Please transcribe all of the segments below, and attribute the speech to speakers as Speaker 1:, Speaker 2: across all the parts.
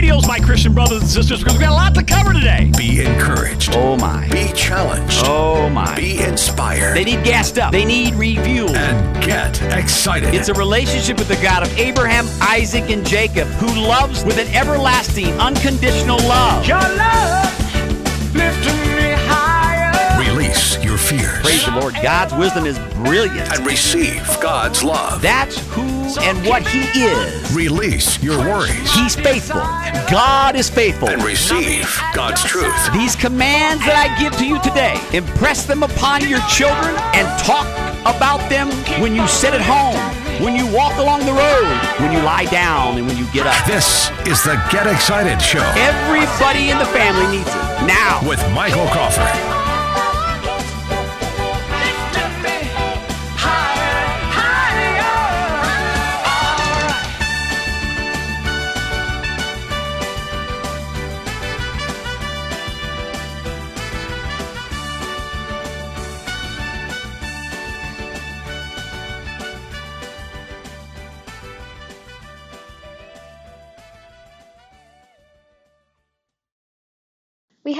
Speaker 1: radios, my Christian brothers and sisters, because we got a lot to cover today.
Speaker 2: Be encouraged.
Speaker 1: Oh my.
Speaker 2: Be challenged.
Speaker 1: Oh my.
Speaker 2: Be inspired.
Speaker 1: They need gassed up. They need refueled.
Speaker 2: and get excited.
Speaker 1: It's a relationship with the God of Abraham, Isaac, and Jacob, who loves with an everlasting, unconditional love.
Speaker 3: Your love lifting me higher.
Speaker 2: Release your fears
Speaker 1: Praise the Lord. God's wisdom is brilliant.
Speaker 2: and receive God's love.
Speaker 1: That's who and what He is.
Speaker 2: Release your worries
Speaker 1: He's faithful. God is faithful.
Speaker 2: and receive God's truth.
Speaker 1: These commands that I give to you today, impress them upon your children and talk about them when you sit at home, when you walk along the road, when you lie down, and when you get up.
Speaker 2: This is the Get Excited Show
Speaker 1: Everybody in the family needs it. Now,
Speaker 2: with Michael Crawford.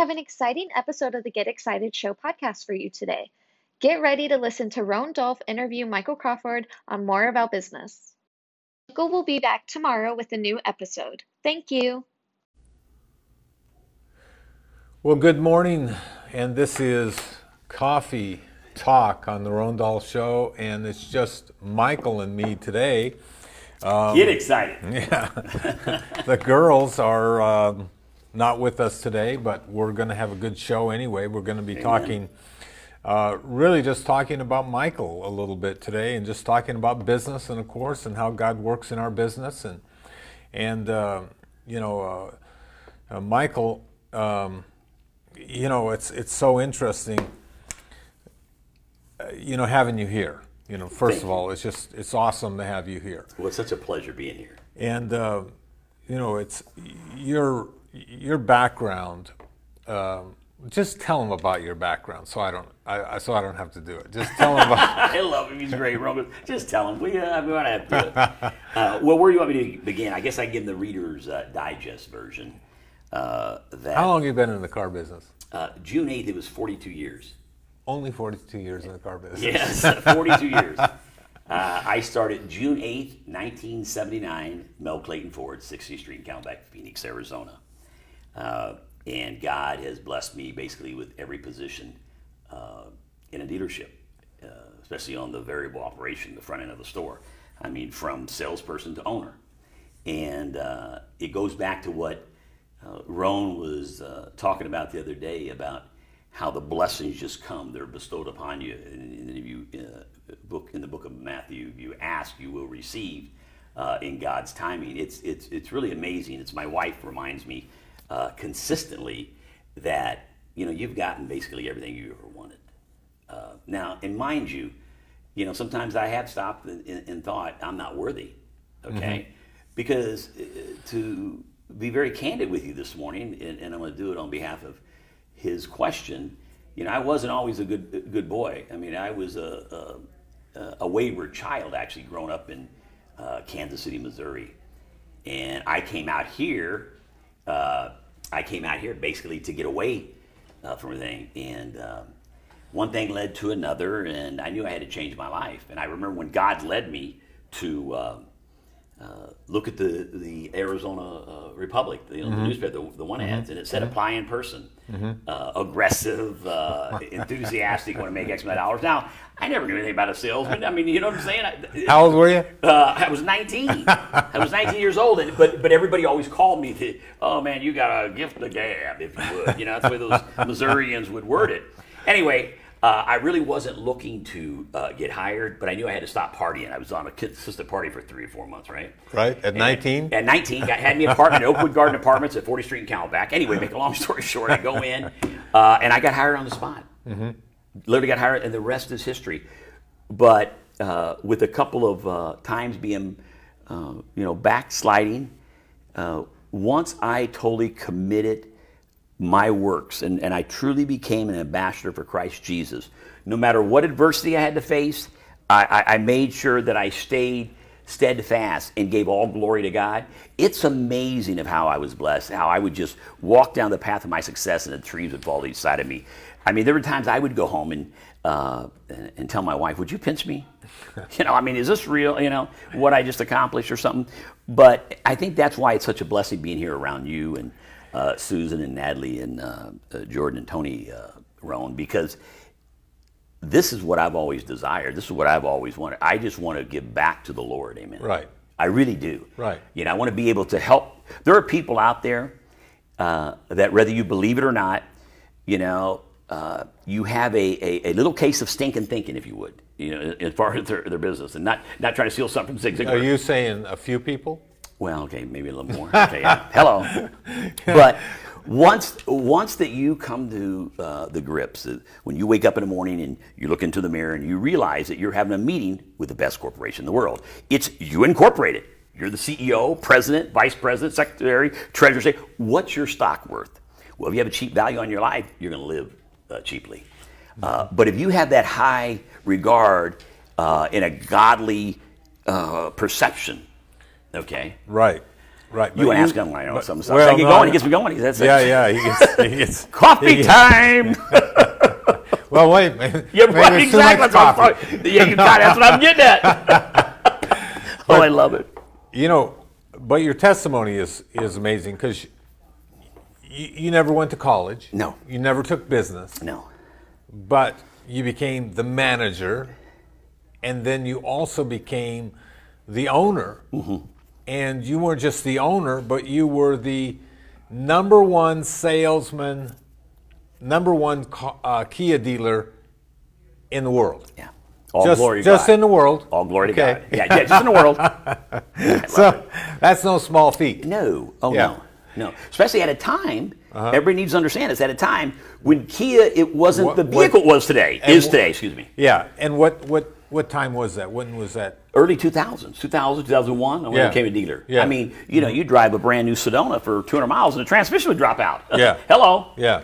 Speaker 4: Have an exciting episode of the Get Excited Show podcast for you today. Get ready to listen to Roan Dolph interview Michael Crawford on More About Business. Michael will be back tomorrow with a new episode. Thank you.
Speaker 5: Well, good morning, and this is Coffee Talk on the Rondal Show, and it's just Michael and me today.
Speaker 6: Get excited.
Speaker 5: Yeah, the girls are um, not with us today, but we're going to have a good show anyway. We're going to be talking, uh, really just talking about Michael a little bit today, and just talking about business, and of course, and how God works in our business, and and uh, you know, uh, uh, Michael. Um, you know, it's it's so interesting. uh, You know, having you here. You know, first
Speaker 6: Thank
Speaker 5: of all, it's just it's awesome to have you here.
Speaker 6: Well, it's such a pleasure being here.
Speaker 5: And uh, you know, it's your your background. Um, just tell them about your background, so I don't, I, I so I don't have to do it. Just tell them about.
Speaker 6: I love him. He's great, Roman. Just tell him. We, uh, we want to have to. Uh, well, where do you want me to begin? I guess I give them the Reader's uh, Digest version. Uh, that
Speaker 5: How long have you been in the car business?
Speaker 6: Uh, June 8th, it was 42 years.
Speaker 5: Only forty-two years in the car business.
Speaker 6: Yes, 42 years. Uh, I started June 8th, 1979, Mel Clayton Ford, 60th Street Camelback, Phoenix, Arizona. Uh, and God has blessed me basically with every position uh, in a dealership, uh, especially on the variable operation, the front end of the store. I mean, from salesperson to owner. And uh, it goes back to what uh, Roan was uh, talking about the other day about how the blessings just come; they're bestowed upon you. And, and if you uh, book in the book of Matthew, you ask, you will receive in God's timing. It's it's it's really amazing. It's my wife reminds me uh, consistently that you know you've gotten basically everything you ever wanted. Uh, now, and mind you, you know sometimes I have stopped and, and, thought I'm not worthy. Okay, because uh, to be very candid with you this morning, and, and I'm going to do it on behalf of his question. You know, I wasn't always a good good boy. I mean, I was a a, a wayward child, actually, growing up in uh, Kansas City, Missouri, and I came out here. Uh, I came out here basically to get away uh, from everything, and um, one thing led to another, and I knew I had to change my life. And I remember when God led me to. Um, uh, look at the the Arizona uh, Republic, you know, the newspaper, the, the one ads, and it said apply in person, uh, aggressive, uh, enthusiastic, want to make X amount of dollars. Now, I never knew anything about a salesman. I mean, you know what I'm saying? I,
Speaker 5: How old were you?
Speaker 6: uh, I was 19. I was 19 years old, and, but but everybody always called me the, oh man, you got a gift of gab, if you would. You know, that's the way those Missourians would word it. Anyway, uh, I really wasn't looking to uh, get hired, but I knew I had to stop partying. I was on a consistent party for three or four months, right?
Speaker 5: Right at
Speaker 6: And-
Speaker 5: nineteen.
Speaker 6: At 19, got, had me an apartment at Oakwood Garden Apartments at 40th Street in Camelback. Anyway, make a long story short, I go in, uh, and I got hired on the spot. Literally got hired, and the rest is history. But uh, with a couple of uh, times being, uh, you know, backsliding, uh, once I totally committed my works and, and I truly became an ambassador for Christ Jesus, no matter what adversity I had to face, I, I, I made sure that I stayed steadfast, and gave all glory to God. It's amazing of how I was blessed, how I would just walk down the path of my success and the trees would fall each side of me. I mean, there were times I would go home and, uh, and, tell my wife, Would you pinch me? you know, I mean, is this real? You know, what I just accomplished or something? But I think that's why it's such a blessing being here around you and uh, Susan and Natalie and uh, uh, Jordan and Tony uh, Roan because this is what I've always desired. This is what I've always wanted. I just want to give back to the Lord. Amen.
Speaker 5: Right.
Speaker 6: I really do.
Speaker 5: Right.
Speaker 6: You know, I want to be able to help. There are people out there uh, that, whether you believe it or not, you know, uh, you have a, a, a little case of stinking thinking, if you would, you know, as far as their, their business, and not not trying to steal something from Zig Ziglar.
Speaker 5: Are you saying a few people?
Speaker 6: Well, okay, maybe a little more. Okay, yeah. hello. But once once that you come to uh, the grips, uh, when you wake up in the morning and you look into the mirror and you realize that you're having a meeting with the best corporation in the world, it's you incorporated. You're the CEO, president, vice president, secretary, treasurer. Say, what's your stock worth? Well, if you have a cheap value on your life, you're going to live uh, cheaply. Uh, but if you have that high regard uh, in a godly uh, perception, okay,
Speaker 5: Right. Right.
Speaker 6: you ask him. I know
Speaker 5: but-
Speaker 6: some stuff.
Speaker 5: well,
Speaker 6: I
Speaker 5: no,
Speaker 6: going. He gets me going. That's it.
Speaker 5: Yeah, yeah. He gets, he gets
Speaker 6: Coffee
Speaker 5: he-
Speaker 6: time.
Speaker 5: Well, wait. Maybe,
Speaker 6: yeah,
Speaker 5: maybe
Speaker 6: right,
Speaker 5: there's too much
Speaker 6: exactly. That's what I'm
Speaker 5: coffee.
Speaker 6: talking- Yeah, you got it. That's what I'm getting at. oh, I love it.
Speaker 5: You know, but your testimony is is amazing because you, you never went to college.
Speaker 6: No.
Speaker 5: You never took business,
Speaker 6: No.
Speaker 5: but you became the manager, and then you also became the owner.
Speaker 6: Mm-hmm.
Speaker 5: And you weren't just the owner, but you were the number one salesman, number one uh, Kia dealer in the world.
Speaker 6: Yeah. All
Speaker 5: just
Speaker 6: glory to God.
Speaker 5: just
Speaker 6: God.
Speaker 5: in the world.
Speaker 6: All glory to God. Yeah, yeah, just in the world.
Speaker 5: So that's no small feat.
Speaker 6: No. Oh
Speaker 5: Yeah.
Speaker 6: No. No. Especially at a time. Everybody needs to understand this. At a time when Kia, it wasn't
Speaker 5: What-
Speaker 6: the
Speaker 5: what-
Speaker 6: vehicle it was today. Is
Speaker 5: wh-
Speaker 6: today. Excuse me.
Speaker 5: Yeah, and what what what time was that? When was that?
Speaker 6: Early 2000s, 2000, 2001, when I became a dealer.
Speaker 5: Yeah.
Speaker 6: I mean, you know, you drive a brand new Sedona for 200 miles and the transmission would drop out.
Speaker 5: Yeah.
Speaker 6: Hello.
Speaker 5: Yeah.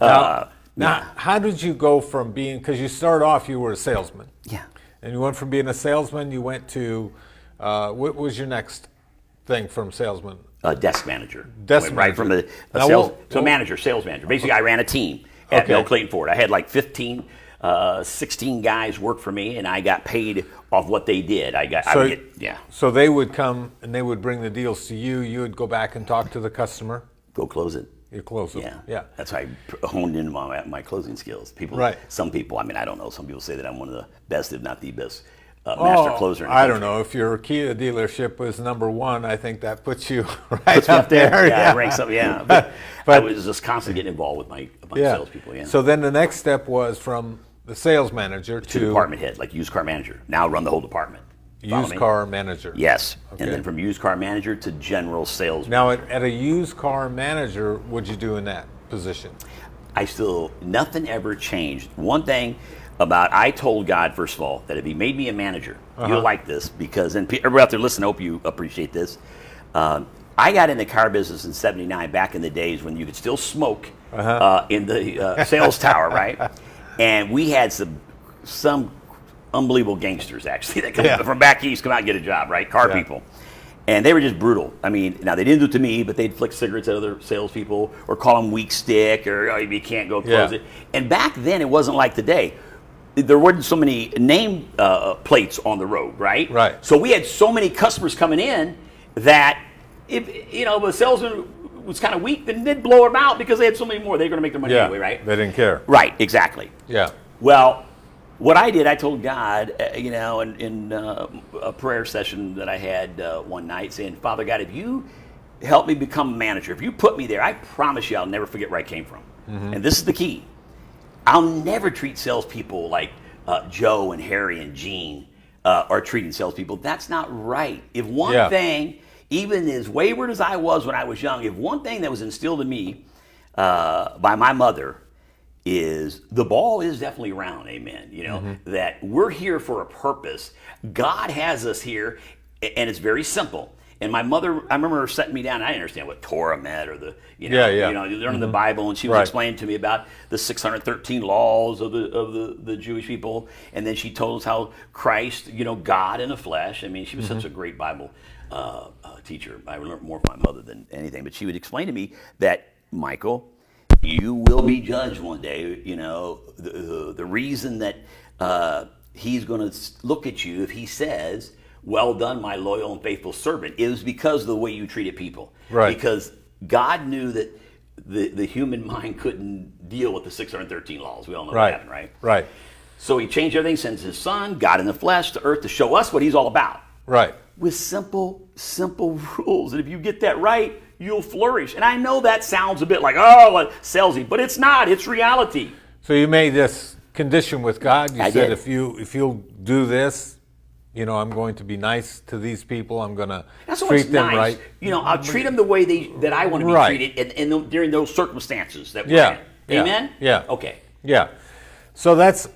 Speaker 5: Now,
Speaker 6: Uh,
Speaker 5: now how did you go from being? Because you started off, you were a salesman,
Speaker 6: Yeah.
Speaker 5: and you went from being a salesman, you went to uh, what was your next thing from salesman?
Speaker 6: A desk manager.
Speaker 5: Desk
Speaker 6: Went right from a, a
Speaker 5: Now,
Speaker 6: sales
Speaker 5: what-
Speaker 6: to a manager, sales manager. Basically, I ran a team at
Speaker 5: Okay.
Speaker 6: Bill Clayton Ford. I had like 15, uh, 16 guys work for me, and I got paid off what they did. I got, I
Speaker 5: So,
Speaker 6: would get, yeah,
Speaker 5: so they would come and they would bring the deals to you. You would go back and talk to the customer.
Speaker 6: go close it.
Speaker 5: You close them.
Speaker 6: Yeah,
Speaker 5: Yeah.
Speaker 6: That's how I honed in my my closing skills. People,
Speaker 5: Right.
Speaker 6: Some people, I mean, I don't know. Some people say that I'm one of the best, if not the best, uh, master
Speaker 5: Oh,
Speaker 6: closer.
Speaker 5: I don't know if your Kia dealership was number one. I think that puts you right
Speaker 6: Puts
Speaker 5: up there.
Speaker 6: Yeah, ranks up. Yeah, but, I was just constantly getting involved with my, my
Speaker 5: Yeah.
Speaker 6: salespeople. Yeah.
Speaker 5: So then the next step was from the sales manager to,
Speaker 6: to department head, like used car manager. Now run the whole department. Follow
Speaker 5: used
Speaker 6: me?
Speaker 5: car manager.
Speaker 6: Yes,
Speaker 5: Okay.
Speaker 6: and then from used car manager to general sales.
Speaker 5: Now, at, at a used car manager, what'd you do in that position?
Speaker 6: I still nothing ever changed. One thing about I told God first of all that if He made me a manager,
Speaker 5: Uh-huh.
Speaker 6: you'll like this because and everybody out there listening, I hope you appreciate this. Um, I got in the car business in '79 back in the days when you could still smoke
Speaker 5: Uh-huh.
Speaker 6: uh, in the uh, sales tower, right? And we had some some unbelievable gangsters actually that come
Speaker 5: Yeah.
Speaker 6: from back east come out and get a job, right? Car
Speaker 5: Yeah.
Speaker 6: people. And they were just brutal. I mean, now they didn't do it to me, but they'd flick cigarettes at other salespeople or call them weak stick or oh, you can't go close
Speaker 5: Yeah.
Speaker 6: it. And back then, it wasn't like today. There weren't so many name uh, plates on the road, right?
Speaker 5: Right.
Speaker 6: So we had so many customers coming in that if you know the salesman was kind of weak, then they'd blow them out because they had so many more. They're going to make their money
Speaker 5: Yeah,
Speaker 6: anyway, right?
Speaker 5: they didn't care.
Speaker 6: Right. Exactly.
Speaker 5: Yeah.
Speaker 6: Well, what I did, I told God, uh, you know, in, in uh, a prayer session that I had uh, one night, saying, Father God, if you help me become a manager, if you put me there, I promise you I'll never forget where I came from. And this is the key I'll never treat salespeople like uh, Joe and Harry and Gene uh, are treating salespeople. That's not right. If one
Speaker 5: Yeah.
Speaker 6: thing, even as wayward as I was when I was young, if one thing that was instilled in me uh, by my mother is the ball is definitely round, amen. You know, that we're here for a purpose. God has us here, and it's very simple. And my mother, I remember her setting me down. I didn't understand what Torah meant or the, you know,
Speaker 5: Yeah, yeah.
Speaker 6: you know, learning the Bible, and she was
Speaker 5: Right.
Speaker 6: explaining to me about the 613 laws of the of the, the Jewish people, and then she told us how Christ, you know, God in the flesh. I mean, she was such a great Bible uh, uh, teacher. I learned more from my mother than anything, but she would explain to me that Michael, you will be judged one day. You know, the the, the reason that uh, he's going to look at you if he says. Well done, my loyal and faithful servant. It was because of the way you treated people.
Speaker 5: Right.
Speaker 6: Because God knew that the, the human mind couldn't deal with the 613 laws. We all know
Speaker 5: Right.
Speaker 6: that, right?
Speaker 5: Right.
Speaker 6: So he changed everything, sends his son, God in the flesh, to earth to show us what he's all about.
Speaker 5: Right.
Speaker 6: With simple, simple rules. And if you get that right, you'll flourish. And I know that sounds a bit like, oh, salesy, but it's not. It's reality.
Speaker 5: So you made this condition with God. You
Speaker 6: I
Speaker 5: said
Speaker 6: did.
Speaker 5: if you if you'll do this, you know, I'm going to be nice to these people. I'm going to
Speaker 6: so
Speaker 5: treat them
Speaker 6: nice.
Speaker 5: right.
Speaker 6: You know, I'll treat them the way they that I want to be
Speaker 5: Right.
Speaker 6: treated and, and during those circumstances that we're
Speaker 5: Yeah,
Speaker 6: in.
Speaker 5: yeah,
Speaker 6: Amen?
Speaker 5: yeah.
Speaker 6: Okay.
Speaker 5: Yeah. So that's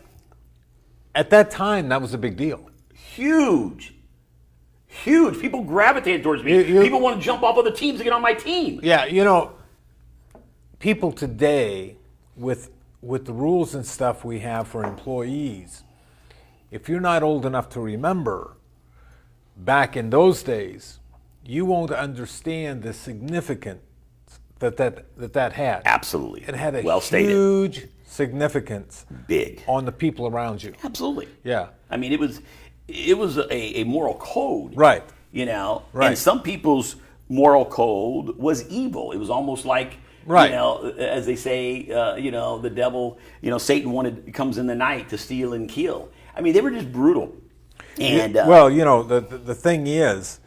Speaker 5: at that time that was a big deal.
Speaker 6: Huge. Huge. People gravitated towards me.
Speaker 5: You- you-
Speaker 6: People want to jump off other teams to get on my team.
Speaker 5: Yeah, you know, people today with with the rules and stuff we have for employees, if you're not old enough to remember, back in those days, you won't understand the significance that that that, that had.
Speaker 6: Absolutely.
Speaker 5: It had a
Speaker 6: well stated.
Speaker 5: huge significance
Speaker 6: Big.
Speaker 5: on the people around you.
Speaker 6: Absolutely.
Speaker 5: Yeah.
Speaker 6: I mean, it was it was a, a moral code.
Speaker 5: Right.
Speaker 6: You know,
Speaker 5: Right.
Speaker 6: and some people's moral code was evil. It was almost like.
Speaker 5: Right.
Speaker 6: You know, as they say, uh, you know, the devil, you know, Satan wanted comes in the night to steal and kill. I mean, they were just brutal. And uh,
Speaker 5: well, you know, the, the the thing is,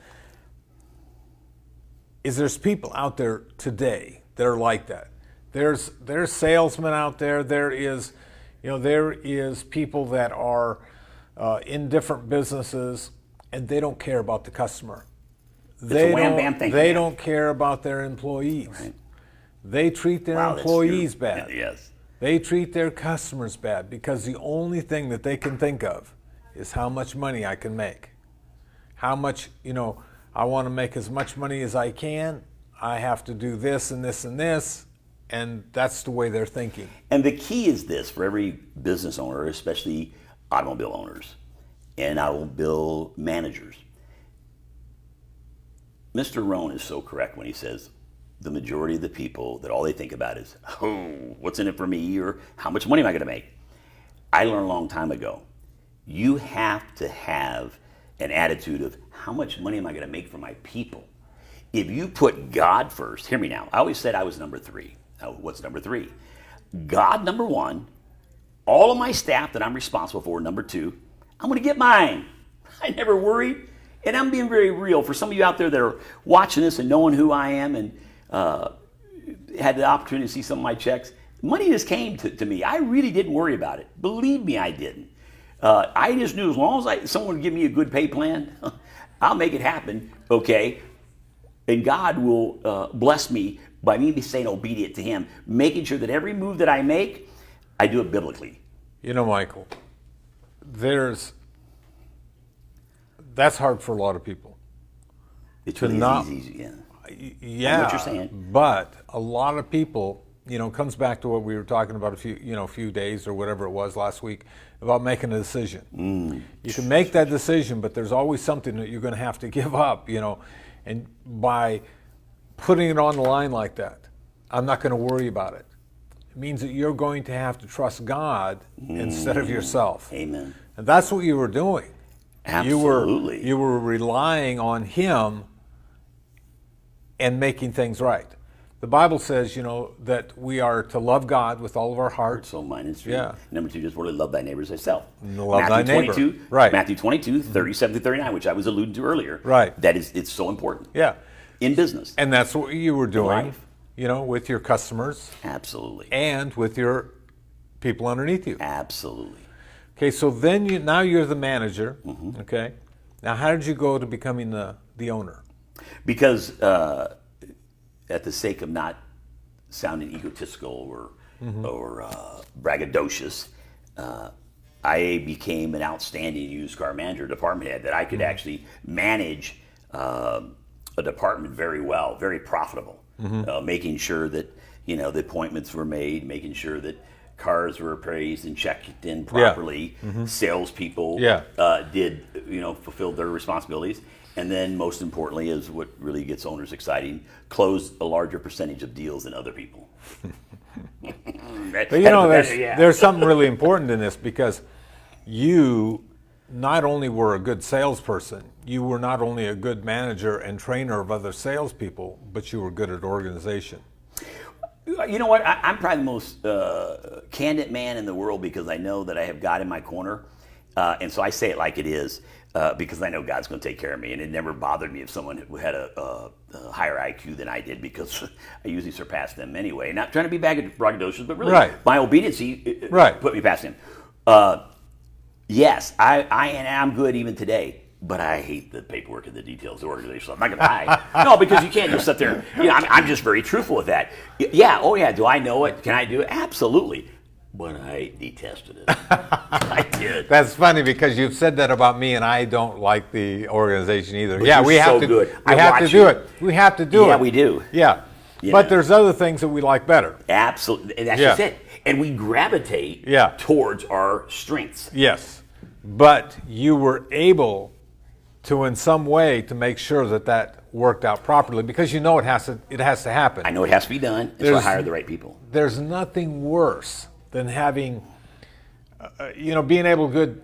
Speaker 5: is there's people out there today that are like that. There's there's salesmen out there. There is, you know, there is people that are uh, in different businesses and they don't care about the customer. They
Speaker 6: wham,
Speaker 5: don't.
Speaker 6: bam, thank
Speaker 5: they
Speaker 6: you.
Speaker 5: don't care about their employees. They treat their
Speaker 6: wow,
Speaker 5: employees bad.
Speaker 6: Yes.
Speaker 5: They treat their customers bad because the only thing that they can think of is how much money I can make. How much, you know, I want to make as much money as I can. I have to do this and this and this. And that's the way they're thinking.
Speaker 6: And the key is this for every business owner, especially automobile owners and automobile managers. Mr. Rohn is so correct when he says the majority of the people that all they think about is, oh, what's in it for me or how much money am I going to make? I learned a long time ago, you have to have an attitude of how much money am I going to make for my people? If you put God first, hear me now. I always said I was number three. Now, what's number three? God, number one. All of my staff that I'm responsible for, number two. I'm going to get mine. I never worried. And I'm being very real. For some of you out there that are watching this and knowing who I am and uh, had the opportunity to see some of my checks, money just came to, to me. I really didn't worry about it. Believe me, I didn't. Uh, I just knew as long as I, someone would give me a good pay plan, I'll make it happen, okay? And God will uh, bless me by me staying obedient to Him, making sure that every move that I make, I do it biblically.
Speaker 5: You know, Michael, there's, that's hard for a lot of people.
Speaker 6: It's
Speaker 5: To
Speaker 6: really
Speaker 5: not-
Speaker 6: easy, yeah.
Speaker 5: Yeah,
Speaker 6: you're saying.
Speaker 5: but a lot of people, you know, comes back to what we were talking about a few, you know, a few days or whatever it was last week about making a decision.
Speaker 6: Mm.
Speaker 5: You can make that decision, but there's always something that you're going to have to give up, you know, and by putting it on the line like that, I'm not going to worry about it. It means that you're going to have to trust God instead of yourself.
Speaker 6: Amen.
Speaker 5: And that's what you were doing. You were
Speaker 6: Absolutely.
Speaker 5: you were relying on him and making things right. The Bible says, you know, that we are to love God with all of our heart.
Speaker 6: So mine is true.
Speaker 5: Yeah.
Speaker 6: Number two, just really love thy neighbor as thyself.
Speaker 5: Love
Speaker 6: Matthew
Speaker 5: thy neighbor.
Speaker 6: 22,
Speaker 5: Right.
Speaker 6: Matthew 22, 37 to 39, which I was alluding to earlier.
Speaker 5: Right.
Speaker 6: That is, it's so important.
Speaker 5: Yeah.
Speaker 6: In business.
Speaker 5: And that's what you were doing, you know, with your customers
Speaker 6: Absolutely.
Speaker 5: and with your people underneath you.
Speaker 6: Absolutely.
Speaker 5: Okay, so then you now you're the manager.
Speaker 6: Mm-hmm.
Speaker 5: Okay. Now how did you go to becoming the, the owner?
Speaker 6: Because uh, at the sake of not sounding egotistical or, or uh, braggadocious, uh, I became an outstanding used car manager, department head, that I could actually manage um a department very well, very profitable,
Speaker 5: Mm-hmm.
Speaker 6: uh, making sure that you know the appointments were made, making sure that cars were appraised and checked in properly. Salespeople
Speaker 5: Mm-hmm. Yeah.
Speaker 6: uh, did you know fulfilled their responsibilities, and then most importantly is what really gets owners exciting: close a larger percentage of deals than other people.
Speaker 5: But you know, there's, there's something really important in this because you not only were a good salesperson, you were not only a good manager and trainer of other salespeople, but you were good at organization.
Speaker 6: You know what? I, I'm probably the most uh, candid man in the world because I know that I have God in my corner. Uh, and so I say it like it is uh, because I know God's going to take care of me. And it never bothered me if someone who had a, a, a higher IQ than I did because I usually surpass them anyway. Not trying to be braggadocious, but really
Speaker 5: Right.
Speaker 6: my obedience uh,
Speaker 5: Right.
Speaker 6: put me past him. Uh, yes, I, I am good even today. But I hate the paperwork and the details, of the organization. So I'm not going to lie. no, because you can't just sit there. You know, I'm, I'm just very truthful with that. Yeah. Oh, yeah. Do I know it? Can I do it? Absolutely. But I detested it. I did.
Speaker 5: That's funny because you've said that about me, and I don't like the organization either. yeah, we have
Speaker 6: so
Speaker 5: to.
Speaker 6: good.
Speaker 5: We
Speaker 6: I
Speaker 5: have to do
Speaker 6: you.
Speaker 5: it. We have to do it.
Speaker 6: Yeah, we do.
Speaker 5: Yeah,
Speaker 6: You
Speaker 5: but
Speaker 6: know.
Speaker 5: there's other things that we like better.
Speaker 6: Absolutely. And that's
Speaker 5: Yeah.
Speaker 6: just it. And we gravitate
Speaker 5: Yeah.
Speaker 6: towards our strengths.
Speaker 5: Yes, but you were able to, in some way, to make sure that that worked out properly because you know it has to. It has to happen.
Speaker 6: I know it has to be done, and so I hire the right people.
Speaker 5: There's nothing worse than having, uh, you know, being able to good,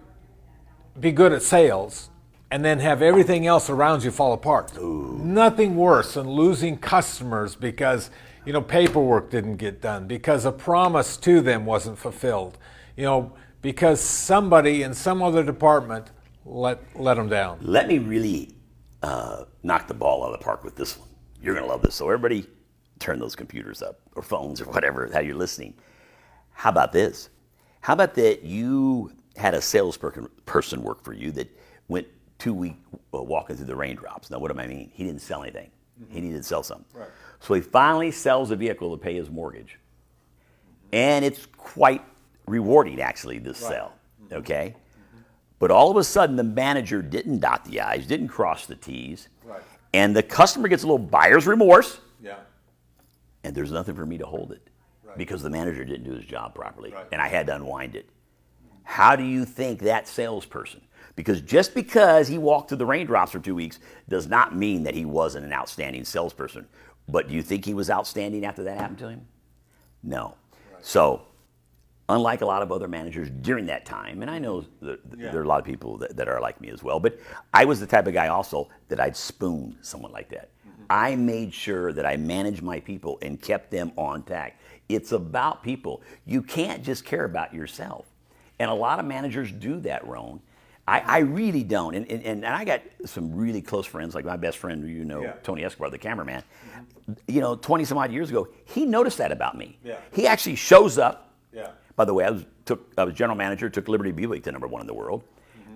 Speaker 5: be good at sales, and then have everything else around you fall apart. Nothing worse than losing customers because you know paperwork didn't get done, because a promise to them wasn't fulfilled, you know, because somebody in some other department let let them down.
Speaker 6: Let me really uh, knock the ball out of the park with this one. You're going to love this. So, everybody, turn those computers up or phones or whatever, how you're listening. How about this? How about that you had a salesperson person work for you that went two week uh, walking through the raindrops? Now, what do I mean? He didn't sell anything. He needed to sell something. Right. So he finally sells a vehicle to pay his mortgage. And it's quite rewarding, actually, this sale. Okay? But all of a sudden, the manager didn't dot the I's, didn't cross the T's.
Speaker 5: Right.
Speaker 6: And the customer gets a little buyer's remorse,
Speaker 5: Yeah.
Speaker 6: and there's nothing for me to hold it
Speaker 5: Right.
Speaker 6: because the manager didn't do his job properly,
Speaker 5: Right.
Speaker 6: and I had to unwind it. How do you think that salesperson? Because just because he walked through the raindrops for two weeks does not mean that he wasn't an outstanding salesperson. But do you think he was outstanding after that happened to him? No. So, unlike a lot of other managers during that time, and I know that
Speaker 5: Yeah.
Speaker 6: there are a lot of people that, that are like me as well, but I was the type of guy also that I'd spoon someone like that. Mm-hmm. I made sure that I managed my people and kept them on tack. It's about people. You can't just care about yourself. And a lot of managers do that, Roan. I, I really don't. And, and, and I got some really close friends, like my best friend, you know,
Speaker 5: Yeah.
Speaker 6: Tony Escobar, the cameraman. Mm-hmm. You know, 20 some odd years ago, he noticed that about me.
Speaker 5: Yeah.
Speaker 6: He actually shows up.
Speaker 5: Yeah.
Speaker 6: By the way, I was took I was general manager, took Liberty Buick to number one in the world,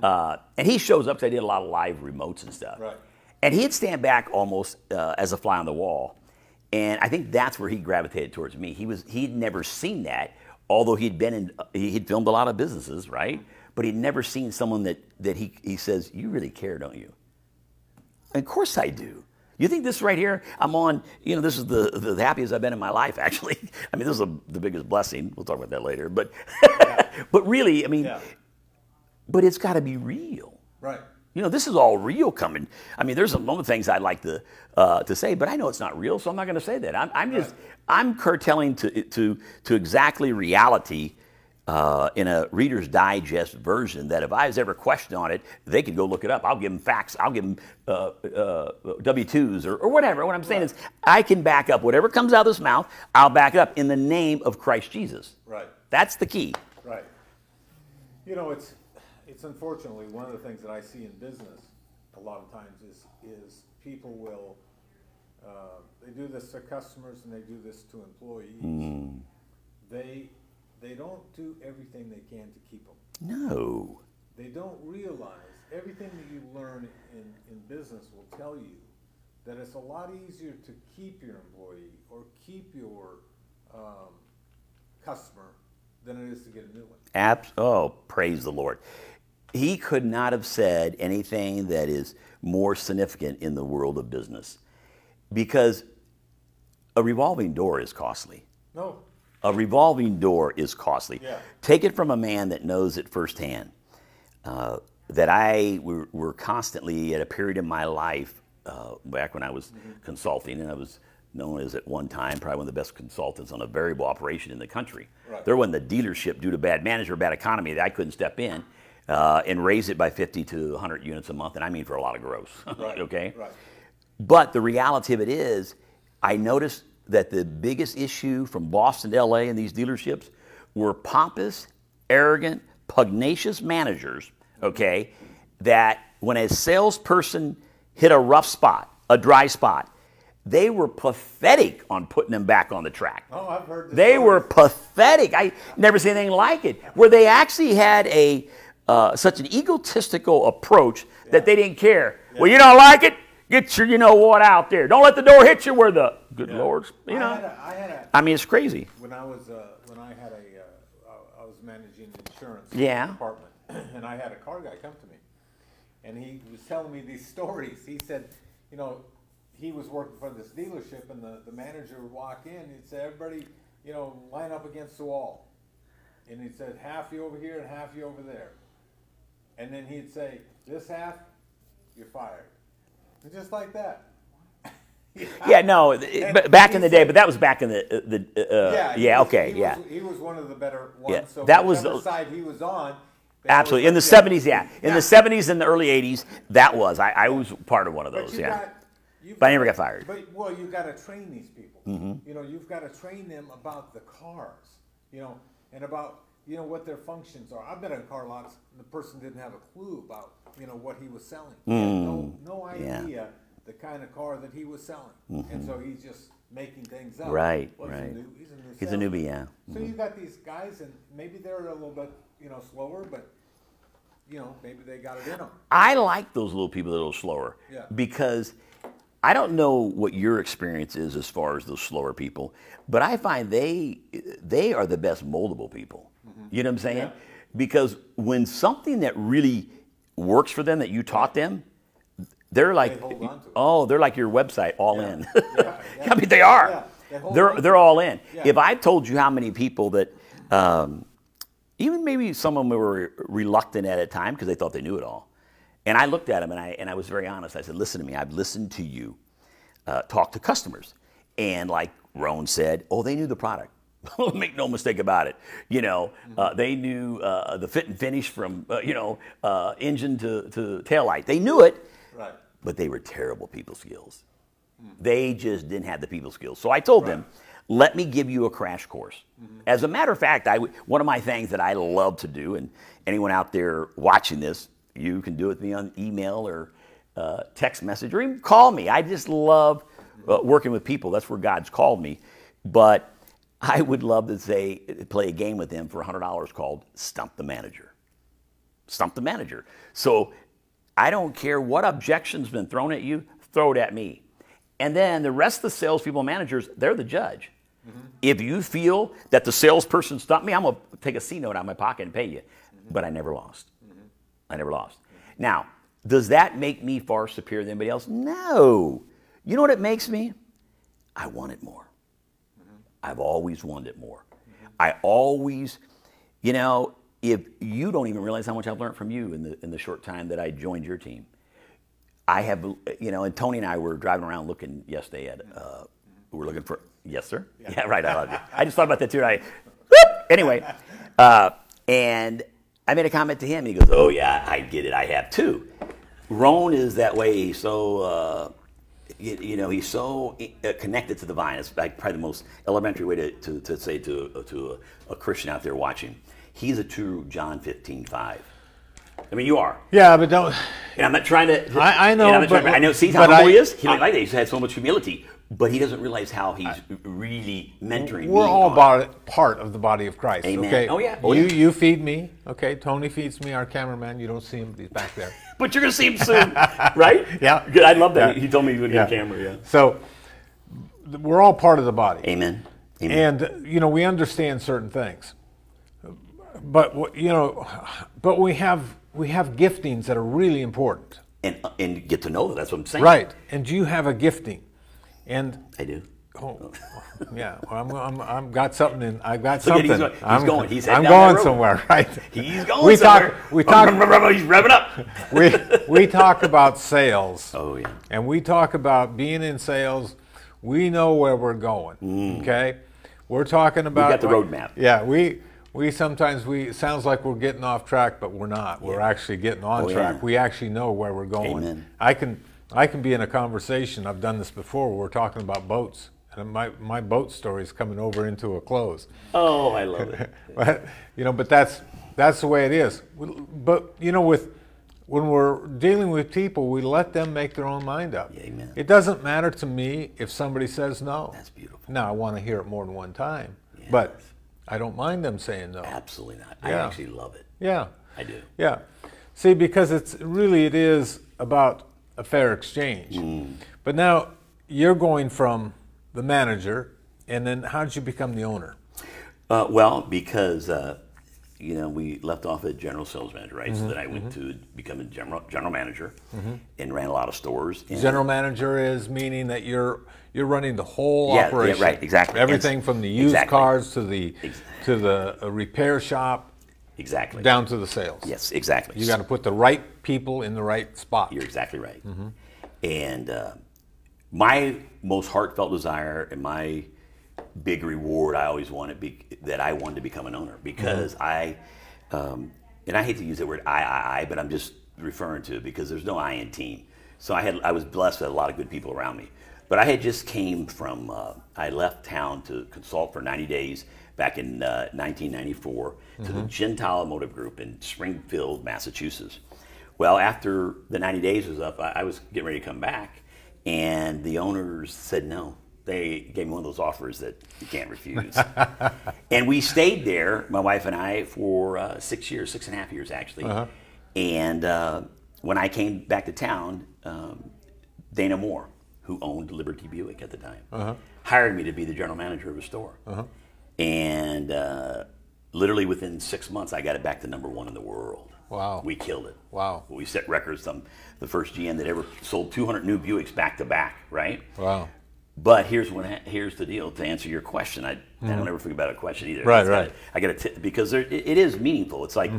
Speaker 6: uh, and he shows up because I did a lot of live remotes and stuff.
Speaker 5: Right.
Speaker 6: And he'd stand back almost uh, as a fly on the wall, and I think that's where he gravitated towards me. He was he'd never seen that, although he'd been in he- he'd filmed a lot of businesses, right? But he'd never seen someone that that he he says you really care, don't you? Of course I do. You think this right here, I'm on, you know, this is the, the, happiest I've been in my life, actually. I mean, this is a, the biggest blessing. We'll talk about that later. But, but really, I mean,
Speaker 5: Yeah.
Speaker 6: but it's got to be real.
Speaker 5: Right.
Speaker 6: You know, this is all real coming. I mean, there's a lot of things I'd like to uh, to say, but I know it's not real, so I'm not going to say that. I'm, I'm just I'm curtailing to to to exactly reality uh, in a Reader's Digest version. That if I was ever questioned on it, they could go look it up. I'll give them facts. I'll give them uh, uh, W twos or, or whatever. What I'm saying is, I can back up whatever comes out of this mouth. I'll back it up in the name of Christ Jesus.
Speaker 5: Right.
Speaker 6: That's the key.
Speaker 5: Right. You know, it's it's unfortunately one of the things that I see in business a lot of times is is people will uh, they do this to customers and they do this to employees. They they don't do everything they can to keep them.
Speaker 6: No.
Speaker 5: They don't realize everything that you learn in, in business will tell you that it's a lot easier to keep your employee or keep your um, customer than it is to get a new one.
Speaker 6: Abs- oh, praise the Lord. He could not have said anything that is more significant in the world of business. because a revolving door is costly.
Speaker 5: No.
Speaker 6: A revolving door is costly.
Speaker 5: Yeah.
Speaker 6: Take it from a man that knows it firsthand. Uh, that I were, were constantly at a period in my life uh, back when I was
Speaker 5: Mm-hmm.
Speaker 6: consulting, and I was known as at one time probably one of the best consultants on a variable operation in the country.
Speaker 5: Right.
Speaker 6: There wasn't a dealership due to bad management or bad economy that I couldn't step in uh, and raise it by 50 to 100 units a month, and I mean for a lot of gross.
Speaker 5: Right.
Speaker 6: okay.
Speaker 5: Right.
Speaker 6: But the reality of it is, I noticed that the biggest issue from Boston to LA and these dealerships were pompous, arrogant, pugnacious managers, okay, that when a salesperson hit a rough spot, a dry spot, they were pathetic on putting them back on the track.
Speaker 5: Oh, I've heard. the
Speaker 6: They were pathetic. I never seen anything like it. Where they actually had a uh, such an egotistical approach that they didn't care. Well, you don't like it? Get your you know what out there. Don't let the door hit you where the good lords. You
Speaker 5: I
Speaker 6: know.
Speaker 5: had a, I had a
Speaker 6: I mean, it's crazy.
Speaker 5: when I was uh, when I had a uh, I- I was managing the insurance
Speaker 6: Yeah.
Speaker 5: department, and I had a car guy come to me, and he was telling me these stories. He said, you know, he was working for this dealership, and the, the manager would walk in. and He'd say, everybody, you know, line up against the wall, and he'd said, half you over here and half you over there, and then he'd say, this half, you're fired, just like that.
Speaker 6: Yeah, no, it- back in the day, but that was back in the the uh,
Speaker 5: he
Speaker 6: yeah,
Speaker 5: was-
Speaker 6: okay,
Speaker 5: he
Speaker 6: yeah.
Speaker 5: Was, he was one of the better ones.
Speaker 6: Yeah,
Speaker 5: So
Speaker 6: that was the-
Speaker 5: side he was on.
Speaker 6: Absolutely. In the 70s, yeah. In
Speaker 5: Yeah.
Speaker 6: the 70s and the early 80s, that was. I, I was part of one of those, yeah.
Speaker 5: got-
Speaker 6: But I never got fired.
Speaker 5: But well, you've got to train these people.
Speaker 6: Mm-hmm.
Speaker 5: You know, you've got to train them about the cars. You know, and about you know what their functions are. I've been in car lots. And the person didn't have a clue about you know what he was selling. He no no
Speaker 6: Mm. yeah.
Speaker 5: idea the kind of car that he was selling, and so he's just making things up.
Speaker 6: Mm-hmm. Right,
Speaker 5: he's a
Speaker 6: right.
Speaker 5: new- he's a
Speaker 6: He's a newbie, yeah.
Speaker 5: So you got these guys, and maybe they're a little bit, you know, slower, but you know, maybe they got it in them.
Speaker 6: I like those little people that are a little slower
Speaker 5: Yeah.
Speaker 6: because I don't know what your experience is as far as those slower people, but I find they they are the best moldable people. You know what I'm saying?
Speaker 5: Yeah.
Speaker 6: Because when something that really works for them that you taught them, they're like,
Speaker 5: hold on to it.
Speaker 6: oh, they're like your website, all
Speaker 5: Yeah.
Speaker 6: in.
Speaker 5: Yeah.
Speaker 6: I mean, they are.
Speaker 5: They
Speaker 6: they're they're all in. If I told you how many people that. Um, even maybe some of them were reluctant at a time because they thought they knew it all. And I looked at them and I, and I was very honest. I said, listen to me, I've listened to you uh, talk to customers. And like Roan said, oh, they knew the product. Make no mistake about it. You know, uh, they knew uh, the fit and finish from, uh, you know, uh, engine to, to tail light. They knew it,
Speaker 5: Right.
Speaker 6: but they were terrible people skills. They just didn't have the people skills. So I told them, let me give you a crash course. As a matter of fact, I w- one of my things that I love to do, and anyone out there watching this, you can do it with me on email or uh, text message or even call me. I just love uh, working with people. That's where God's called me. But I would love to say play a game with them for $100 called Stump the Manager stump the manager. So I don't care what objection's been thrown at you, throw it at me. And then the rest of the salespeople managers, they're the judge. Mm-hmm. If you feel that the salesperson stumped me, I'm gonna take a C note out of my pocket and pay you. Mm-hmm. But I never lost. Mm-hmm. I never lost. Now, does that make me far superior than anybody else? No. You know what it makes me? I want it more. I've always wanted it more. I always, you know, if you don't even realize how much I've learned from you in the in the short time that I joined your team, I have, you know, and Tony and I were driving around looking yesterday at, uh, we were looking for, yes, sir, yeah, right. I, love you. I just thought about that too. And I, whoop! anyway, uh, and I made a comment to him. He goes, "Oh yeah, I get it. I have too." Roan is that way. So. Uh, you, you know, he's so uh, connected to the vine. It's like probably the most elementary way to, to, to say to, to a, a Christian out there watching. He's a true John 15, 5. I mean, you are.
Speaker 5: Yeah, but don't.
Speaker 6: And I'm not trying to.
Speaker 5: I- I know, but-
Speaker 6: to- I know. See how humble
Speaker 5: I-
Speaker 6: he is. He
Speaker 5: I-
Speaker 6: like that. He's had so much humility, but he doesn't realize how he's really mentoring.
Speaker 5: We're all part of the body of Christ.
Speaker 6: Amen.
Speaker 5: Okay.
Speaker 6: Oh, yeah. Oh,
Speaker 5: you
Speaker 6: yeah.
Speaker 5: you feed me. Okay. Tony feeds me. Our cameraman. You don't see him. He's back there.
Speaker 6: But you're gonna see him soon, right?
Speaker 5: Yeah.
Speaker 6: Good. I love that.
Speaker 5: Yeah.
Speaker 6: He told me he would get
Speaker 5: Yeah.
Speaker 6: a camera. Yeah.
Speaker 5: So we're all part of the body.
Speaker 6: Amen. Amen.
Speaker 5: and uh, you know we understand certain things but you know but we have we have giftings that are really important
Speaker 6: and and get to know that. That's what I'm saying.
Speaker 5: right and you have a gifting And
Speaker 6: I do.
Speaker 5: oh, yeah, well, I'm, I'm, I'm got something in. I've got something.
Speaker 6: he's go- he's
Speaker 5: I'm
Speaker 6: going. He's
Speaker 5: I'm
Speaker 6: heading down that
Speaker 5: going somewhere, right?
Speaker 6: He's going
Speaker 5: We
Speaker 6: somewhere.
Speaker 5: talk. We talk.
Speaker 6: He's revving up.
Speaker 5: we we talk about sales.
Speaker 6: Oh yeah.
Speaker 5: and we talk about being in sales. We know where we're going. Okay, we're talking about
Speaker 6: Mm. got the roadmap.
Speaker 5: Yeah, we we sometimes we sounds like we're getting off track, but we're not. We're actually getting on
Speaker 6: Oh,
Speaker 5: track.
Speaker 6: yeah.
Speaker 5: We actually know where we're going.
Speaker 6: Amen.
Speaker 5: I can I can be in a conversation. I've done this before. We're talking about boats, and my my boat story is coming over into a close.
Speaker 6: Oh, I love it.
Speaker 5: But you know, but that's that's the way it is. But you know, with when we're dealing with people, we let them make their own mind up.
Speaker 6: Amen.
Speaker 5: It doesn't matter to me if somebody says no.
Speaker 6: That's beautiful.
Speaker 5: Now I want to hear it more than one time, but I don't mind them saying no.
Speaker 6: Absolutely not. I
Speaker 5: Yeah.
Speaker 6: actually love it.
Speaker 5: Yeah,
Speaker 6: I do.
Speaker 5: yeah. See, because it's really it is about a fair exchange.
Speaker 6: Mm.
Speaker 5: But now you're going from the manager, and then how did you become the owner?
Speaker 6: Uh, well, because uh, you know we left off at general sales manager, right?
Speaker 5: Mm-hmm,
Speaker 6: So then I went to become a general general manager and ran a lot of stores. And
Speaker 5: General manager is meaning that you're you're running the whole
Speaker 6: Yeah, yeah,
Speaker 5: operation.
Speaker 6: right, exactly.
Speaker 5: Everything
Speaker 6: It's-
Speaker 5: from the used
Speaker 6: exactly.
Speaker 5: cars to the
Speaker 6: Ex-
Speaker 5: to the uh, repair shop
Speaker 6: exactly
Speaker 5: down to the sales.
Speaker 6: Yes, exactly.
Speaker 5: You got to put the right people in the right spot.
Speaker 6: You're exactly right. And uh, my most heartfelt desire and my big reward I always wanted be, that I wanted to become an owner because I, um, and I hate to use the word I, I, I, but I'm just referring to it because there's no I in team. So I had I was blessed with a lot of good people around me. But I had just came from uh, I left town to consult for 90 days back in uh, 1994 to the Gentile Automotive Group in Springfield, Massachusetts. Well, after the 90 days was up, I, I was getting ready to come back, and the owners said no. They gave me one of those offers that you can't refuse. and we stayed there, my wife and I, for uh, six years, six and a half years actually. And uh, when I came back to town, um, Dana Moore, who owned Liberty Buick at the time, hired me to be the general manager of a store. And uh, literally within six months, I got it back to number one in the world.
Speaker 5: Wow.
Speaker 6: We killed it.
Speaker 5: Wow.
Speaker 6: We set records. The first GM that ever sold 200 new Buicks back to back, right?
Speaker 5: Wow.
Speaker 6: But here's what here's the deal. To answer your question, I, I don't ever forget about a question either.
Speaker 5: Mm-hmm. Right,
Speaker 6: gotta-
Speaker 5: right. Mm-hmm.
Speaker 6: I got to because there, it, it is meaningful. It's like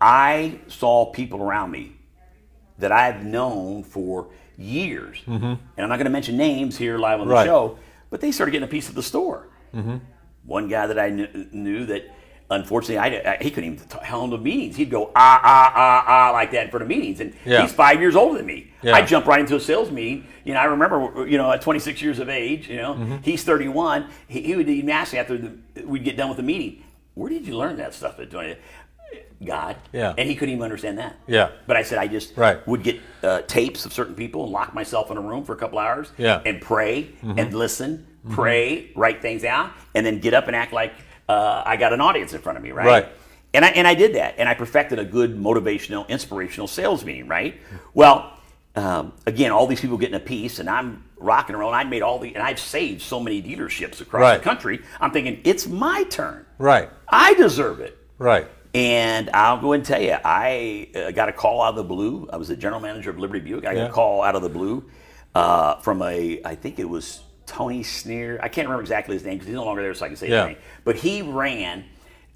Speaker 6: I saw people around me that I've known for years, and I'm not going to mention names here live on the
Speaker 5: Mm-hmm. Right.
Speaker 6: show, but they started getting a piece of the store. One guy that I knew, knew that. Unfortunately, I, I- he couldn't even handle meetings. He'd go ah ah ah ah like that in front of meetings, and
Speaker 5: Yeah.
Speaker 6: he's five years older than me.
Speaker 5: Yeah.
Speaker 6: I jump right into a sales meeting. You know, I remember, you know, at 26 years of age, you know,
Speaker 5: Mm-hmm.
Speaker 6: he's 31. He, he would even ask me after the, we'd get done with the meeting, where did you learn that stuff at 20? God.
Speaker 5: Yeah.
Speaker 6: And he couldn't even understand that.
Speaker 5: Yeah.
Speaker 6: But I said I just
Speaker 5: Right.
Speaker 6: would get uh, tapes of certain people and lock myself in a room for a couple hours
Speaker 5: Yeah. Mm-hmm.
Speaker 6: and pray and listen, pray, write things down, and then get up and act like uh, I got an audience in front of me, right?
Speaker 5: Right.
Speaker 6: And I, and I did that, and I perfected a good motivational, inspirational sales meeting, right? Well, um, again, all these people getting a piece, and I'm rocking around. I made all the, and I've saved so many dealerships across
Speaker 5: Right.
Speaker 6: the country. I'm thinking it's my turn.
Speaker 5: Right.
Speaker 6: I deserve it.
Speaker 5: Right.
Speaker 6: And I'll go and tell you, I uh, got a call out of the blue. I was the general manager of Liberty Buick. I got
Speaker 5: Yeah.
Speaker 6: a call out of the blue uh, from a, I think it was Tony Sneer. I can't remember exactly his name because he's no longer there, so I can say
Speaker 5: Yeah.
Speaker 6: his name. But he ran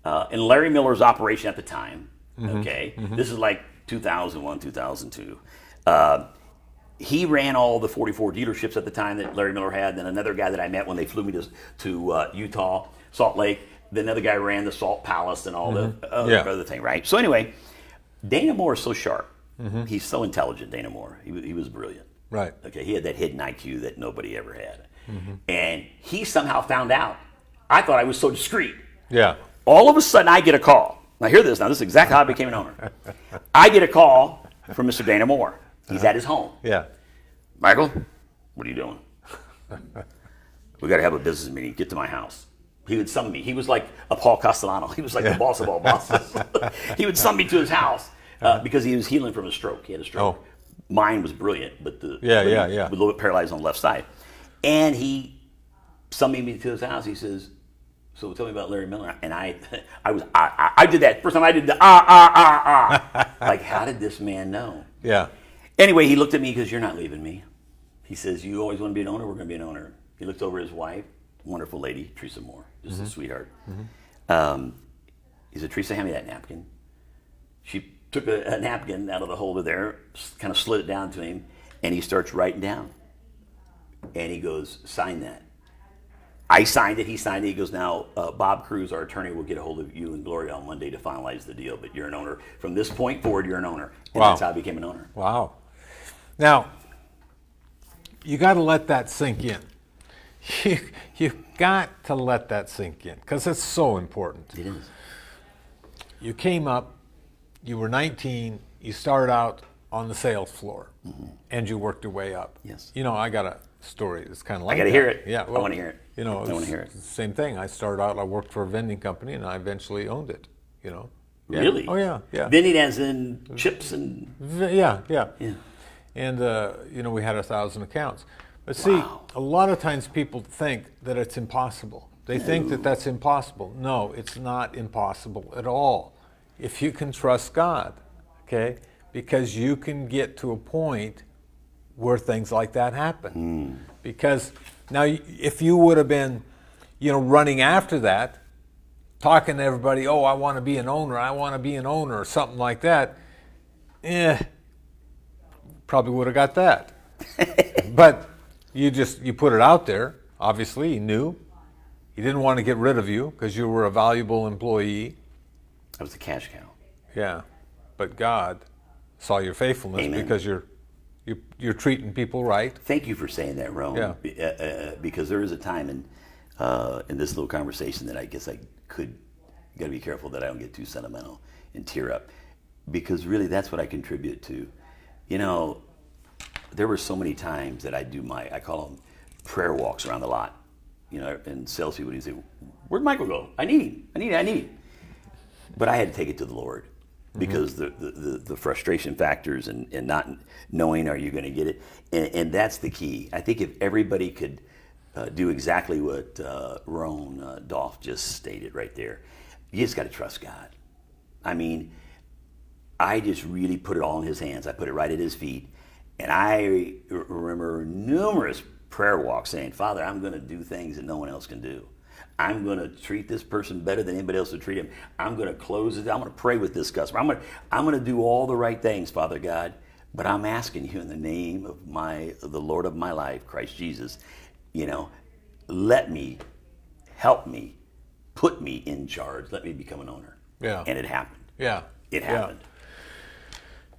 Speaker 6: uh, in Larry Miller's operation at the time.
Speaker 5: Mm-hmm.
Speaker 6: Okay, this is like 2001, 2002. Uh, he ran all the 44 dealerships at the time that Larry Miller had. Then another guy that I met when they flew me to, to uh, Utah, Salt Lake. Then another guy ran the Salt Palace and all the other,
Speaker 5: Yeah.
Speaker 6: other thing, right? So anyway, Dana Moore is so sharp. He's so intelligent, Dana Moore. He, he was brilliant.
Speaker 5: Right.
Speaker 6: Okay, he had that hidden IQ that nobody ever had. And he somehow found out. I thought I was so discreet.
Speaker 5: Yeah.
Speaker 6: All of a sudden, I get a call. Now, hear this. Now, this is exactly how I became an owner. I get a call from Mr. Dana Moore. He's at his home.
Speaker 5: Yeah.
Speaker 6: Michael, what are you doing? we got to have a business meeting. Get to my house. He would summon me. He was like a Paul Castellano. He was like the boss of all bosses. he would summon me to his house uh, because he was healing from a stroke. He had a stroke.
Speaker 5: Oh.
Speaker 6: Mine was brilliant, but the
Speaker 5: Yeah, yeah, yeah.
Speaker 6: a little bit paralyzed on the left side. And he summoned me to his house. He says, "So tell me about Larry Miller." And I, I was, I, I, I did that first time. I did the ah ah ah ah. like, how did this man know?
Speaker 5: Yeah.
Speaker 6: Anyway, he looked at me because you're not leaving me. He says, "You always want to be an owner. We're going to be an owner." He looked over at his wife, wonderful lady, Teresa Moore, just a sweetheart. Um, he said, "Teresa, hand me that napkin." She took a, a napkin out of the holder there, kind of slid it down to him, and he starts writing down. And he goes, "Sign that." I signed it. He signed it. He goes, "Now, uh, Bob Cruz, our attorney, will get a hold of you and Gloria on Monday to finalize the deal. But you're an owner from this point forward. You're an owner, and
Speaker 5: Wow.
Speaker 6: that's how I became an owner."
Speaker 5: Wow. Now, you got to let that sink in. You, you've got to let that sink in because it's so important.
Speaker 6: It is.
Speaker 5: You came up, you were 19, you started out on the sales floor, and you worked your way up.
Speaker 6: Mm-hmm. Yes.
Speaker 5: You know, I got a story that's kind of like
Speaker 6: I
Speaker 5: gotta
Speaker 6: hear it.
Speaker 5: Yeah.
Speaker 6: I wanna hear it.
Speaker 5: You know,
Speaker 6: I
Speaker 5: it
Speaker 6: wanna hear it.
Speaker 5: Same thing. I started out, I worked for a vending company, and I eventually owned it, you know. Yeah.
Speaker 6: Really?
Speaker 5: Oh, yeah, yeah.
Speaker 6: Vending as in chips and
Speaker 5: V- Yeah, yeah.
Speaker 6: Yeah.
Speaker 5: And, uh, you know, we had a thousand accounts. But see,
Speaker 6: Wow.
Speaker 5: a lot of times people think that it's impossible. They think that that's impossible. No, it's not impossible at all. If you can trust God, okay? Because you can get to a point where things like that happen. Because now, if you would have been, you know, running after that, talking to everybody, oh, I want to be an owner, I want to be an owner, or something like that, eh, probably would have got that. but you just you put it out there. Obviously, he knew. He didn't want to get rid of you because you were a valuable employee.
Speaker 6: that was the cash cow.
Speaker 5: Yeah, but God saw your faithfulness
Speaker 6: Amen.
Speaker 5: because you're you're, you're treating people right.
Speaker 6: Thank you for saying that, Rome.
Speaker 5: Yeah.
Speaker 6: Be- uh, uh, because there is a time in uh, in this little conversation that I guess I could got to be careful that I don't get too sentimental and tear up, because really that's what I contribute to. You know, there were so many times that I do my I call them prayer walks around the lot. You know, and salespeople would say, "Where'd Michael go? I need him. I need him. I need him." But I had to take it to the Lord because the, the, the, the frustration factors and, and not knowing are you going to get it. And, and that's the key. I think if everybody could uh, do exactly what uh, Ron uh, Dolph just stated right there, you just got to trust God. I mean, I just really put it all in his hands. I put it right at his feet. And I remember numerous prayer walks saying, Father, I'm going to do things that no one else can do. I'm going to treat this person better than anybody else would treat him. I'm going to close it. I'm going to pray with this customer. I'm going to, I'm going to do all the right things, Father God. But I'm asking you in the name of my, of the Lord of my life, Christ Jesus, you know, let me, help me, put me in charge. Let me become an owner.
Speaker 5: Yeah.
Speaker 6: And it happened.
Speaker 5: Yeah,
Speaker 6: It
Speaker 5: Yeah.
Speaker 6: happened.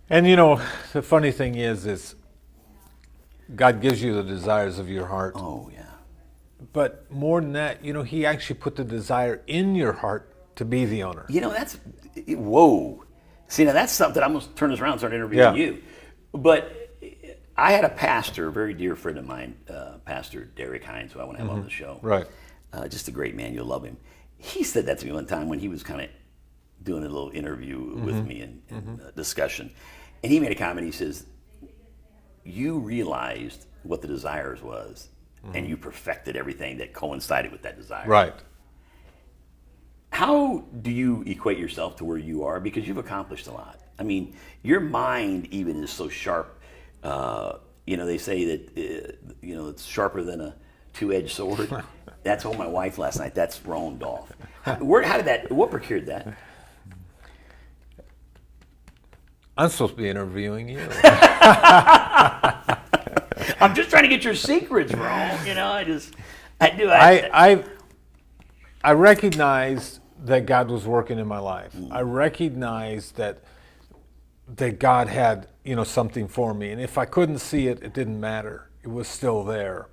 Speaker 5: And you know, the funny thing is, is God gives you the desires of your heart.
Speaker 6: Oh, yeah.
Speaker 5: But more than that, you know, He actually put the desire in your heart to be the owner.
Speaker 6: You know, that's whoa. See, now that's something I'm gonna turn this around and start interviewing
Speaker 5: Yeah.
Speaker 6: you. But I had a pastor, a very dear friend of mine, uh, Pastor Derek Hines, who I want to have on the show.
Speaker 5: Mm-hmm. Right.
Speaker 6: Uh, just a great man. You'll love him. He said that to me one time when he was kind of doing a little interview with
Speaker 5: Mm-hmm.
Speaker 6: me and, and uh, discussion. And he made a comment. He says, You realized what the desires was, and you perfected everything that coincided with that desire.
Speaker 5: Mm-hmm. Right.
Speaker 6: How do you equate yourself to where you are? Because you've accomplished a lot. I mean, your mind even is so sharp. Uh, you know, they say that uh, you know it's sharper than a two-edged sword. That's told my wife last night. That's Ron Dolph. How, where, how did that? What procured that?
Speaker 5: I'm supposed to be interviewing you.
Speaker 6: I'm just trying to get your secrets, Ron. You know, I just, I do. I,
Speaker 5: I, I, I recognized that God was working in my life. I recognized that that God had, you know, something for me. And if I couldn't see it, it didn't matter. It was still there.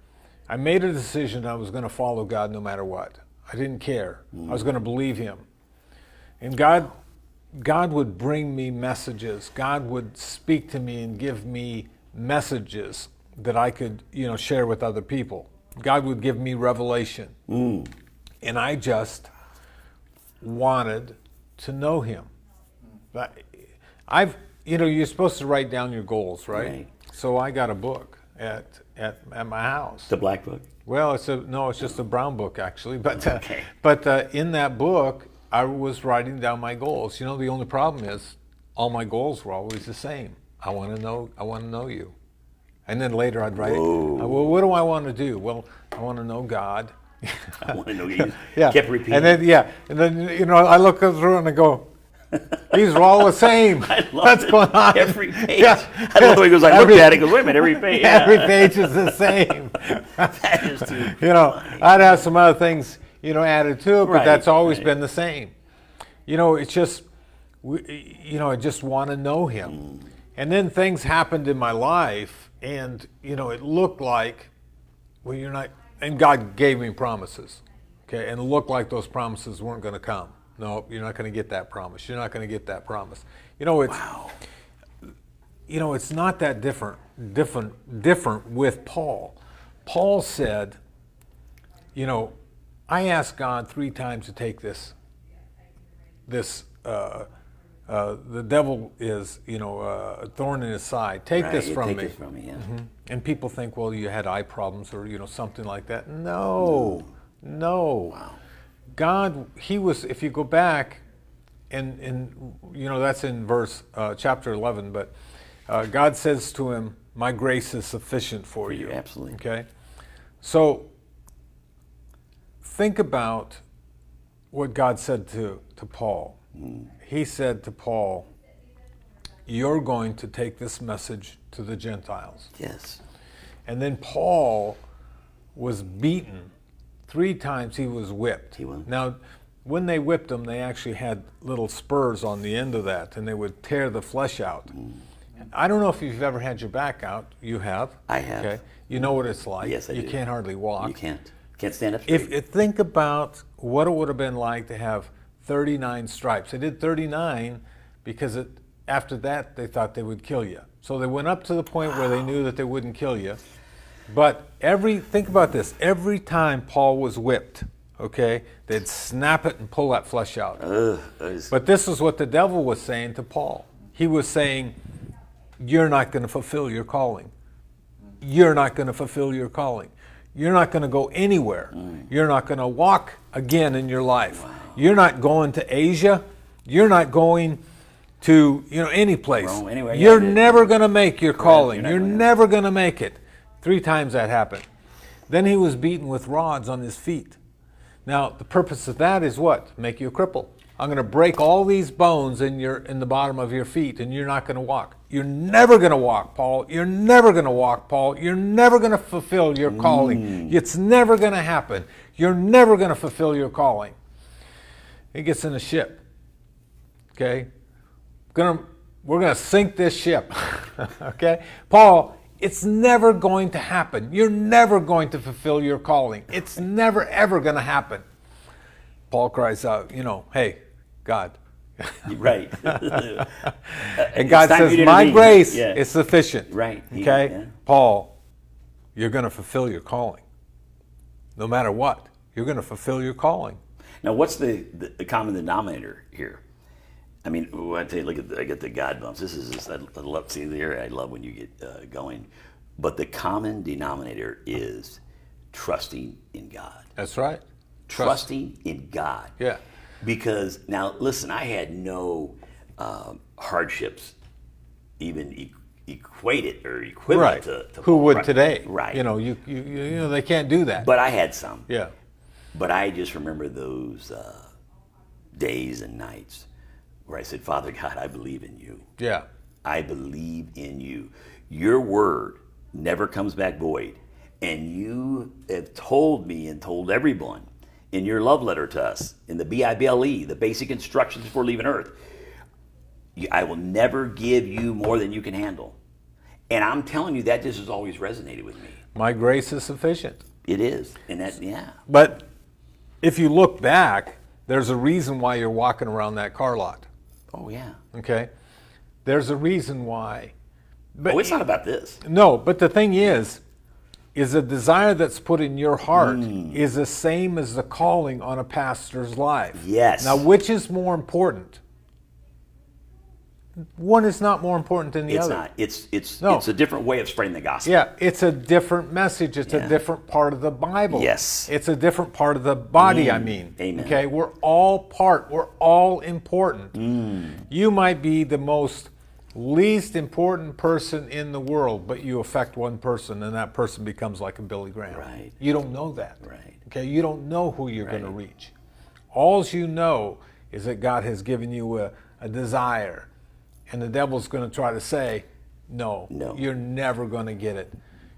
Speaker 5: I made a decision I was going to follow God no matter what. I didn't care. I was going to believe him. And God God would bring me messages. God would speak to me and give me messages that I could, you know, share with other people. God would give me revelation. And I just wanted to know him. But I've, you know, you're supposed to write down your goals, right?
Speaker 6: Right.
Speaker 5: So I got a book at, at, at my house.
Speaker 6: the black book.
Speaker 5: Well, it's a no, it's just a brown book actually. But uh, but uh, in that book, I was writing down my goals. You know, the only problem is all my goals were always the same. I want to know. I want to know you. And then later I'd write, uh, well, what do I want to do? Well, I want to know God.
Speaker 6: I want to know. You
Speaker 5: Yeah.
Speaker 6: kept repeating.
Speaker 5: And then yeah, and then you know I look through and I go, these are all the same.
Speaker 6: I love
Speaker 5: What's
Speaker 6: it.
Speaker 5: going on?
Speaker 6: Every page.
Speaker 5: Yeah.
Speaker 6: I love the way he goes. I
Speaker 5: Every-
Speaker 6: looked at it. Goes, wait a minute. Every page. Yeah.
Speaker 5: Every page is the same.
Speaker 6: That is too.
Speaker 5: you know, I'd have some other things, you know, added to it, but
Speaker 6: Right,
Speaker 5: that's always
Speaker 6: right.
Speaker 5: been the same. You know, it's just, we, you know, I just want to know Him.
Speaker 6: Mm.
Speaker 5: And then things happened in my life, and you know, it looked like, well, you're not, and God gave me promises, okay, and it looked like those promises weren't going to come. No, you're not going to get that promise. You're not going to get that promise. You know, it's you know, it's not that different, different, different with Paul. Paul said, you know, I asked God three times to take this, this, uh, uh, the devil is, you know, uh, a thorn in his side. Take
Speaker 6: Right,
Speaker 5: this from
Speaker 6: take
Speaker 5: me.
Speaker 6: this from me. Yeah.
Speaker 5: And people think, well, you had eye problems or, you know, something like that. No, no. Wow. God, he was, if you go back, and, and you know, that's in verse, uh, chapter 11, but uh, God says to him, My grace is sufficient for you.
Speaker 6: absolutely.
Speaker 5: Okay? So, think about what God said to, to Paul. He said to Paul, You're going to take this message to the Gentiles.
Speaker 6: Yes.
Speaker 5: And then Paul was beaten. Three times he was whipped.
Speaker 6: He was.
Speaker 5: Now, when they whipped him, they actually had little spurs on the end of that, and they would tear the flesh out. Mm. I don't know if you've ever had your back out. You have.
Speaker 6: I have.
Speaker 5: Okay. You know what it's like.
Speaker 6: Yes, I
Speaker 5: you
Speaker 6: do.
Speaker 5: can't hardly walk.
Speaker 6: You can't. Can't stand up.
Speaker 5: If,
Speaker 6: straight.
Speaker 5: if think about what it would have been like to have 39 stripes. They did 39 because it, after that they thought they would kill you. So they went up to the point where they knew that they wouldn't kill you. But every think about this. Every time Paul was whipped, okay, they'd snap it and pull that flesh out.
Speaker 6: Ugh,
Speaker 5: But this is what the devil was saying to Paul. He was saying, You're not going to fulfill your calling. You're not going to fulfill your calling. You're not going to go anywhere. Mm. You're not going to walk again in your life. You're not going to Asia. You're not going to you know any place.
Speaker 6: Rome, anywhere,
Speaker 5: You're
Speaker 6: yeah.
Speaker 5: never going to make your calling.
Speaker 6: You're
Speaker 5: You're,
Speaker 6: gonna-
Speaker 5: never going to make it. Three times that happened. Then he was beaten with rods on his feet. Now, the purpose of that is what? Make you a cripple. I'm going to break all these bones in your in the bottom of your feet and you're not going to walk. You're never going to walk, Paul. You're never going to walk, Paul. You're never going to fulfill your calling. Mm. It's never going to happen. You're never going to fulfill your calling. He gets in a ship. Okay? Gonna we're going to sink this ship. okay? Paul, it's never going to happen. You're never going to fulfill your calling. It's never, ever going to happen. Paul cries out, you know, hey, God.
Speaker 6: right.
Speaker 5: And God says, my grace
Speaker 6: Yeah.
Speaker 5: is sufficient.
Speaker 6: Right.
Speaker 5: Okay?
Speaker 6: yeah.
Speaker 5: Paul, you're going to fulfill your calling. No matter what, you're going to fulfill your calling.
Speaker 6: Now, what's the, the, the common denominator here? I mean, I tell you, look at the, I get the God bumps. This is just, I, love see area. I love when you get uh, going, but the common denominator is trusting in God.
Speaker 5: That's right.
Speaker 6: Trusting in God.
Speaker 5: Yeah.
Speaker 6: Because now, listen, I had no um, hardships, even e- equated or equivalent
Speaker 5: Right.
Speaker 6: to, to
Speaker 5: Who would
Speaker 6: Right.
Speaker 5: today?
Speaker 6: Right.
Speaker 5: You know, you, you, you know, they can't do that.
Speaker 6: but I had some.
Speaker 5: yeah.
Speaker 6: But I just remember those uh, days and nights where I said, Father God, I believe in you.
Speaker 5: Yeah.
Speaker 6: I believe in you. Your word never comes back void. And you have told me and told everyone in your love letter to us, in the B I B L E, the basic instructions for leaving Earth, I will never give you more than you can handle. And I'm telling you, that just has always resonated with me.
Speaker 5: My grace is sufficient.
Speaker 6: It is. And that, yeah.
Speaker 5: But if you look back, there's a reason why you're walking around that car lot.
Speaker 6: Oh, yeah.
Speaker 5: Okay? There's a reason why. But
Speaker 6: Oh, it's not about this.
Speaker 5: no, but the thing is, is a desire that's put in your heart
Speaker 6: Hmm.
Speaker 5: is the same as the calling on a pastor's life.
Speaker 6: Yes.
Speaker 5: Now, which is more important? One is not more important than the other.
Speaker 6: It's
Speaker 5: other.
Speaker 6: not. It's it's
Speaker 5: No.
Speaker 6: it's a different way of spreading the gospel.
Speaker 5: Yeah, it's a different message. It's
Speaker 6: Yeah.
Speaker 5: a different part of the Bible.
Speaker 6: Yes.
Speaker 5: It's a different part of the body, I mean.
Speaker 6: Amen.
Speaker 5: Okay, we're all part, we're all important.
Speaker 6: Mm.
Speaker 5: You might be the most least important person in the world, but you affect one person, and that person becomes like a Billy Graham.
Speaker 6: Right.
Speaker 5: You don't know that.
Speaker 6: Right.
Speaker 5: Okay. You don't know who you're going to reach. All you know is that God has given you a, a desire, and the devil's going to try to say, "No,
Speaker 6: No.
Speaker 5: you're never going to get it."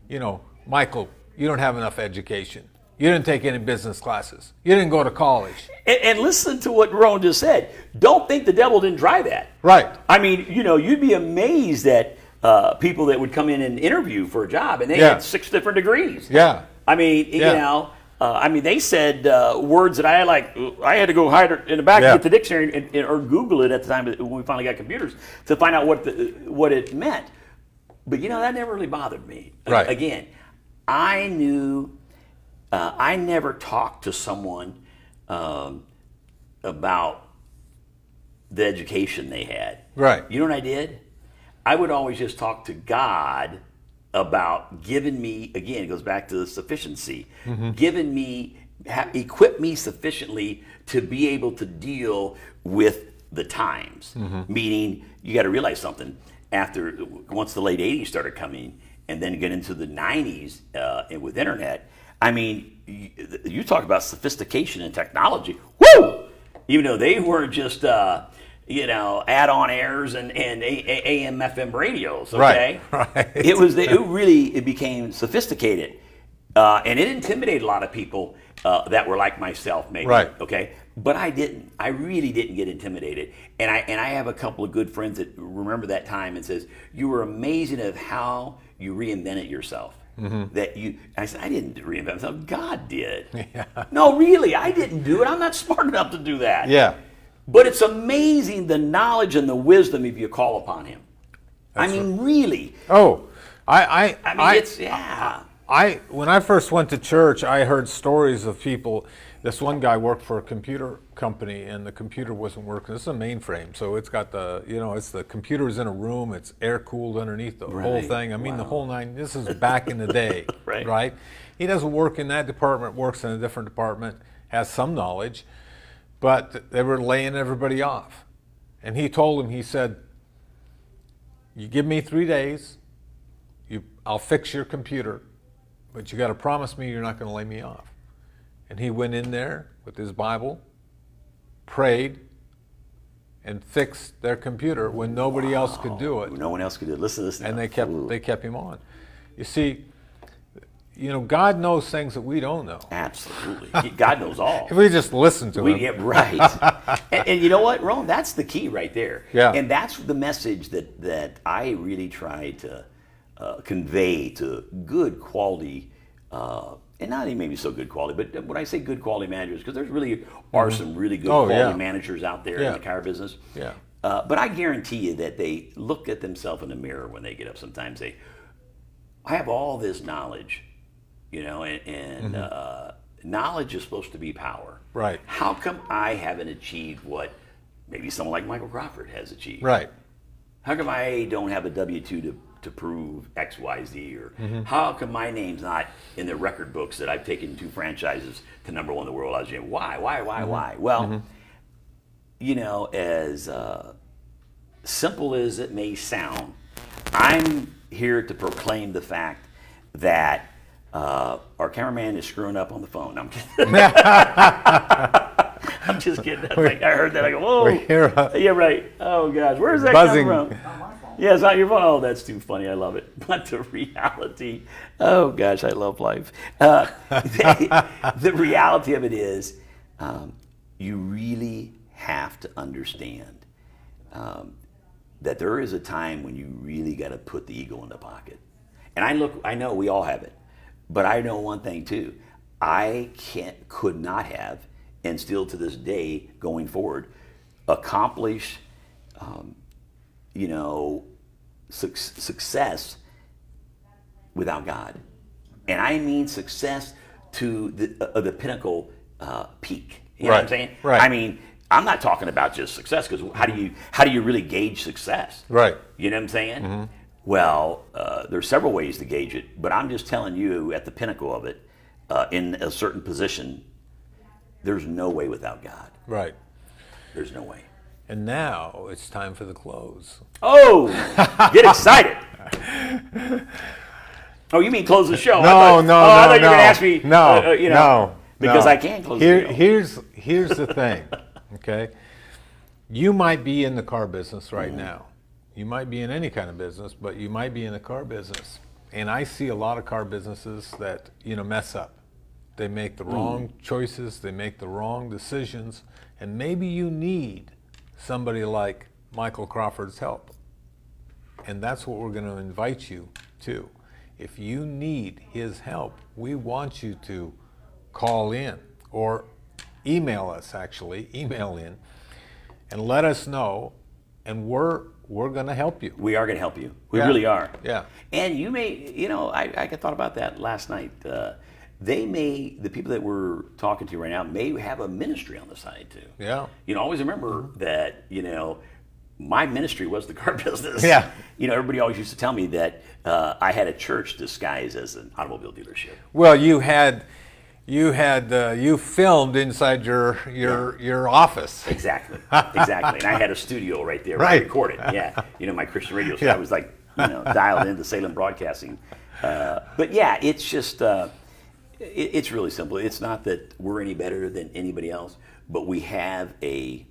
Speaker 5: You know, Michael, you don't have enough education. You didn't take any business classes. You didn't go to college.
Speaker 6: And, and listen to what Ron just said. Don't think the devil didn't try that.
Speaker 5: Right.
Speaker 6: I mean, you know, you'd be amazed at uh, people that would come in and interview for a job, and they
Speaker 5: Yeah.
Speaker 6: had six different degrees.
Speaker 5: Yeah.
Speaker 6: I mean, you know, uh, I mean, they said uh, words that I had like I had to go hide in the back
Speaker 5: Yeah.
Speaker 6: and get the dictionary and, and- or Google it at the time when we finally got computers to find out what the, what it meant. But you know, that never really bothered me.
Speaker 5: Right.
Speaker 6: Again, I knew. Uh, I never talked to someone um, about the education they had.
Speaker 5: Right.
Speaker 6: You know what I did? I would always just talk to God about giving me, again, it goes back to the sufficiency, giving me, ha- equip me sufficiently to be able to deal with the times. Meaning, you got to realize something. After, once the late 80s started coming, and then get into the 90s uh, and with internet, I mean, you, you talk about sophistication and technology. Woo! even though they were just uh, you know add-on airs and, and A- A- AM FM radios. Okay,
Speaker 5: Right, right.
Speaker 6: It was the, it really it became sophisticated, uh, and it intimidated a lot of people uh, that were like myself, maybe.
Speaker 5: Right.
Speaker 6: Okay, but I didn't. I really didn't get intimidated, and I and I have a couple of good friends that remember that time and says you were amazing of how you reinvented yourself.
Speaker 5: Mm-hmm.
Speaker 6: That you, I said, I didn't reinvent myself. God did. Yeah. No, really, I didn't do it. I'm not smart enough to do that.
Speaker 5: Yeah.
Speaker 6: But it's amazing the knowledge and the wisdom if you call upon Him. I mean, really.
Speaker 5: Oh, I, I,
Speaker 6: I mean,
Speaker 5: I,
Speaker 6: it's yeah.
Speaker 5: I when I first went to church, I heard stories of people. This one guy worked for a computer company, and the computer wasn't working. This is a mainframe, so it's got the you know it's the computer's in a room. It's air cooled underneath the whole thing. I mean, the whole nine. This is back in the day,
Speaker 6: Right.
Speaker 5: Right. He doesn't work in that department. Works in a different department. Has some knowledge, but they were laying everybody off. And he told him, he said, "You give me three days, you, I'll fix your computer, but you got to promise me you're not going to lay me off. And he went in there with his Bible, prayed, and fixed their computer when nobody else could do it.
Speaker 6: No one else could do it. Listen to this.
Speaker 5: And they kept
Speaker 6: Ooh,
Speaker 5: they kept him on. You see, you know, God knows things that we don't know.
Speaker 6: absolutely. God knows all.
Speaker 5: If we just listen to
Speaker 6: We
Speaker 5: him,
Speaker 6: get right. and, and you know what, Ron? That's the key right there.
Speaker 5: Yeah.
Speaker 6: And that's the message that, that I really try to uh, convey to good quality, uh, and not even maybe so good quality, but when I say good quality managers, because there's really are some really good
Speaker 5: Oh,
Speaker 6: quality
Speaker 5: yeah.
Speaker 6: managers out there in the car business.
Speaker 5: Yeah.
Speaker 6: Uh, but I guarantee you that they look at themselves in the mirror when they get up. Sometimes they, I have all this knowledge, you know, and, and uh, knowledge is supposed to be power.
Speaker 5: Mm-hmm. Right.
Speaker 6: How come I haven't achieved what maybe someone like Michael Crawford has achieved?
Speaker 5: right?
Speaker 6: How come I don't have a W two to to prove X, Y, Z? Or
Speaker 5: Mm-hmm.
Speaker 6: how come my name's not in the record books that I've taken two franchises to number one in the world? I was saying, why, why, why,
Speaker 5: Mm-hmm.
Speaker 6: why? Well, you know, as uh, simple as it may sound, I'm here to proclaim the fact that uh, our cameraman is screwing up on the phone. I'm kidding. I'm just kidding. I, think I heard that. I go, whoa.
Speaker 5: Hear a-
Speaker 6: yeah, right. Oh, gosh. Where's that
Speaker 5: Buzzing.
Speaker 6: coming from? Yeah, it's not your phone. Oh, that's too funny. I love it. But the reality, oh gosh, I love life. Uh, the, the reality of it is, um, you really have to understand um, that there is a time when you really got to put the ego in the pocket. And I look, I know we all have it, but I know one thing too. I can't, could not have, and still to this day going forward, accomplish um, you know, suc- success without God. And I mean success to the, uh, the pinnacle uh, peak. You know what I'm saying?
Speaker 5: right.
Speaker 6: I mean, I'm not talking about just success because how do you how do you really gauge success?
Speaker 5: Right.
Speaker 6: You know what I'm saying? Well, uh, there's several ways to gauge it, but I'm just telling you at the pinnacle of it, uh, in a certain position, there's no way without God.
Speaker 5: Right.
Speaker 6: There's no way.
Speaker 5: And now it's time for the close.
Speaker 6: Oh, get excited. Oh, you mean close the show?
Speaker 5: No,
Speaker 6: thought-
Speaker 5: no,
Speaker 6: oh,
Speaker 5: no,
Speaker 6: I thought you were going to ask me.
Speaker 5: No,
Speaker 6: uh, uh, you know,
Speaker 5: no,
Speaker 6: because
Speaker 5: no.
Speaker 6: I can't close
Speaker 5: Here,
Speaker 6: the show.
Speaker 5: Here's here's the thing, okay? You might be in the car business right
Speaker 6: Mm-hmm.
Speaker 5: now. You might be in any kind of business, but you might be in the car business. And I see a lot of car businesses that you know mess up. They make the
Speaker 6: Mm.
Speaker 5: wrong choices. They make the wrong decisions, and maybe you need somebody like Michael Crawford's help. And that's what we're going to invite you to. If you need his help, we want you to call in or email us actually, email in and let us know and we're we're going to help you.
Speaker 6: We are going to help you. We
Speaker 5: Yeah.
Speaker 6: really are.
Speaker 5: Yeah.
Speaker 6: And you may, you know, I, I thought about that last night. Uh, they may, the people that we're talking to right now, may have a ministry on the side too.
Speaker 5: Yeah.
Speaker 6: You know, always remember that, you know, my ministry was the car business.
Speaker 5: Yeah.
Speaker 6: You know, everybody always used to tell me that uh, I had a church disguised as an automobile dealership.
Speaker 5: Well, you had you had uh, you filmed inside your your your office.
Speaker 6: Exactly. Exactly. and I had a studio right there where I
Speaker 5: Right.
Speaker 6: recorded. Yeah. You know, my Christian radio show.
Speaker 5: Yeah.
Speaker 6: I was like, you know, dialed into Salem Broadcasting. Uh, but yeah, it's just, uh, it, it's really simple. It's not that we're any better than anybody else, but we have a,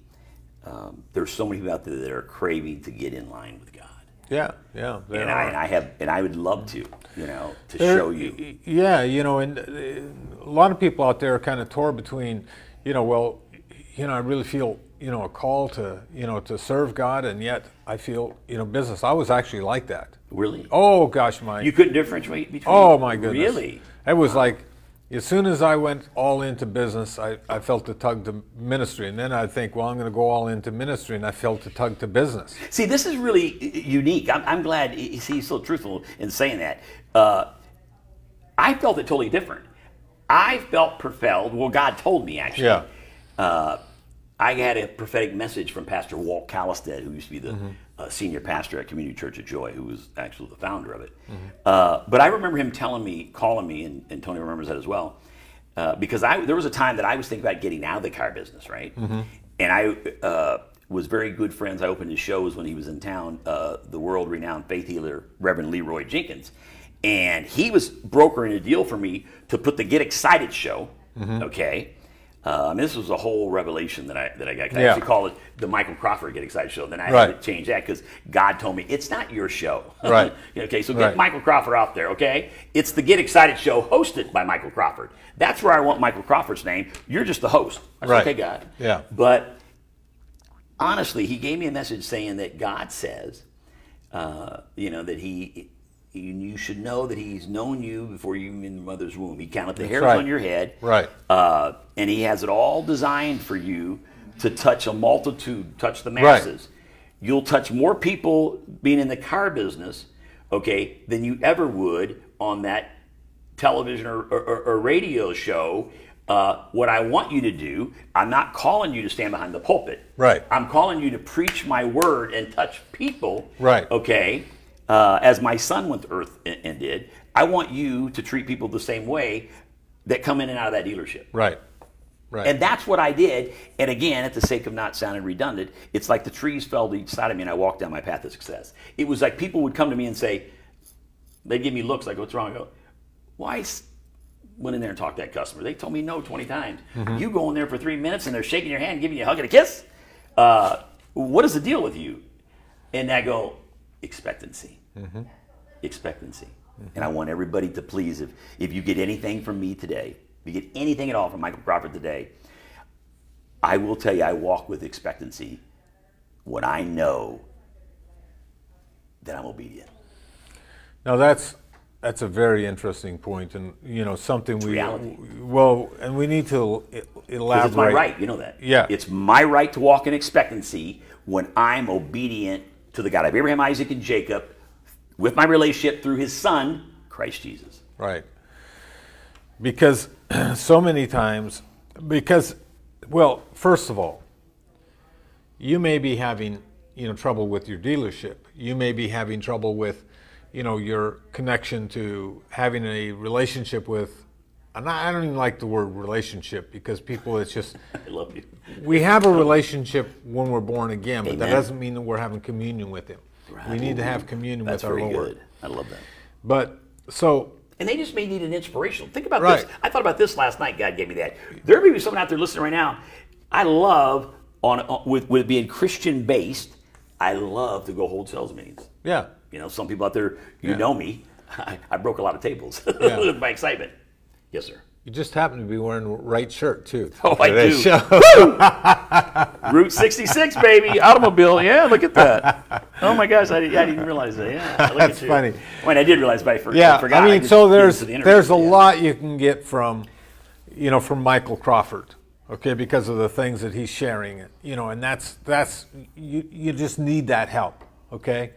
Speaker 6: um, there's so many people out there that are craving to get in line with God.
Speaker 5: Yeah, yeah.
Speaker 6: And I, and I have, and I would love to, you know, to
Speaker 5: There-
Speaker 6: show you.
Speaker 5: Yeah, you know, and uh, a lot of people out there are kind of torn between, you know, well, you know, I really feel, you know, a call to, you know, to serve God, and yet I feel, you know, business. I was actually like that.
Speaker 6: Really?
Speaker 5: Oh gosh, my.
Speaker 6: You couldn't differentiate between.
Speaker 5: oh my goodness.
Speaker 6: Really?
Speaker 5: It was like, as soon as I went all into business, I, I felt the tug to ministry, and then I think, well, I'm going to go all into ministry, and I felt the tug to business.
Speaker 6: See, this is really unique. I'm, I'm glad he's so truthful in saying that. Uh, I felt it totally different. I felt propelled. Well, God told me actually.
Speaker 5: Yeah.
Speaker 6: Uh, I had a prophetic message from Pastor Walt Kallestad, who used to be the
Speaker 5: Mm-hmm.
Speaker 6: Senior pastor at Community Church of Joy, who was actually the founder of it.
Speaker 5: Mm-hmm.
Speaker 6: Uh, but I remember him telling me, calling me, and, and Tony remembers that as well, uh, because I there was a time that I was thinking about getting out of the car business, right?
Speaker 5: Mm-hmm.
Speaker 6: And I uh, was very good friends. I opened his shows when he was in town. Uh, the world-renowned faith healer, Reverend Leroy Jenkins, and he was brokering a deal for me to put the Get Excited show.
Speaker 5: Mm-hmm.
Speaker 6: Okay. Mean, this was a whole revelation that I that I got. 'cause I
Speaker 5: Yeah.
Speaker 6: actually call it the Michael Crawford Get Excited Show. Then I
Speaker 5: Right.
Speaker 6: had to change that because God told me it's not your show.
Speaker 5: Right.
Speaker 6: okay, so get
Speaker 5: Right.
Speaker 6: Michael Crawford out there. Okay, it's the Get Excited Show hosted by Michael Crawford. That's where I want Michael Crawford's name. You're just the host. I said,
Speaker 5: Right.
Speaker 6: Okay, God.
Speaker 5: Yeah.
Speaker 6: But honestly, he gave me a message saying that God says, uh, you know, that he. You you should know that he's known you before you were in the mother's womb. He counted the hairs
Speaker 5: right.
Speaker 6: on your head.
Speaker 5: Right.
Speaker 6: Uh, and he has it all designed for you to touch a multitude, touch the masses. You'll touch more people being in the car business, okay, than you ever would on that television or, or, or- or radio show. Uh, what I want you to do, I'm not calling you to stand behind the pulpit.
Speaker 5: Right.
Speaker 6: I'm calling you to preach my word and touch people.
Speaker 5: Right.
Speaker 6: Okay. Uh, as my son went to earth and, did, I want you to treat people the same way that come in and out of that dealership.
Speaker 5: Right. Right.
Speaker 6: And that's what I did. And again, at the sake of not sounding redundant, it's like the trees fell to each side of me and I walked down my path of success. It was like people would come to me and say, they'd give me looks like, what's wrong? I go, why went in there and talked to that customer? They told me no 20 times. You go in there for three minutes and they're shaking your hand, giving you a hug and a kiss? Uh, what is the deal with you? And I go, expectancy. Mm-hmm. Expectancy. Mm-hmm. And I want everybody to please, if, if you get anything from me today, if you get anything at all from Michael Crawford today, I will tell you, I walk with expectancy when I know that I'm obedient.
Speaker 5: Now that's that's a very interesting point, and you know something we
Speaker 6: reality.
Speaker 5: well, and we need to elaborate.
Speaker 6: It's my right, you know that.
Speaker 5: Yeah.
Speaker 6: It's my right to walk in expectancy when I'm obedient to the God of Abraham, Isaac, and Jacob with my relationship through his son, Christ Jesus.
Speaker 5: Right. Because so many times, because, well, first of all, you may be having, you know, trouble with your dealership. You may be having trouble with, you know, your connection to having a relationship with and I don't even like the word relationship because people, it's just,
Speaker 6: I love you.
Speaker 5: we have a relationship when we're born again, but that doesn't mean that we're having communion with Him.
Speaker 6: Right.
Speaker 5: We need to have communion
Speaker 6: That's
Speaker 5: with our
Speaker 6: very
Speaker 5: Lord.
Speaker 6: good. I love that.
Speaker 5: But so,
Speaker 6: And they just may need an inspirational. Think about
Speaker 5: Right.
Speaker 6: this. I thought about this last night. God gave me that. There may be someone out there listening right now. I love on, on with with being Christian based. I love to go hold sales meetings.
Speaker 5: yeah,
Speaker 6: You know, some people out there, you
Speaker 5: Yeah.
Speaker 6: know me. I, I broke a lot of tables
Speaker 5: Yeah.
Speaker 6: with my excitement. Yes, sir.
Speaker 5: you just happen to be wearing the right shirt too.
Speaker 6: Oh, I do. Route 66, baby, automobile. Yeah, look at that. Oh my gosh, I, didn't- I didn't realize that. Yeah, look
Speaker 5: That's
Speaker 6: at you.
Speaker 5: funny.
Speaker 6: I mean, I did realize, but I, for,
Speaker 5: yeah,
Speaker 6: forgot.
Speaker 5: I mean,
Speaker 6: just
Speaker 5: so there's
Speaker 6: the
Speaker 5: there's a
Speaker 6: Yeah.
Speaker 5: lot you can get from, you know, from Michael Crawford, okay, because of the things that he's sharing, you know, and that's that's you you just need that help, okay,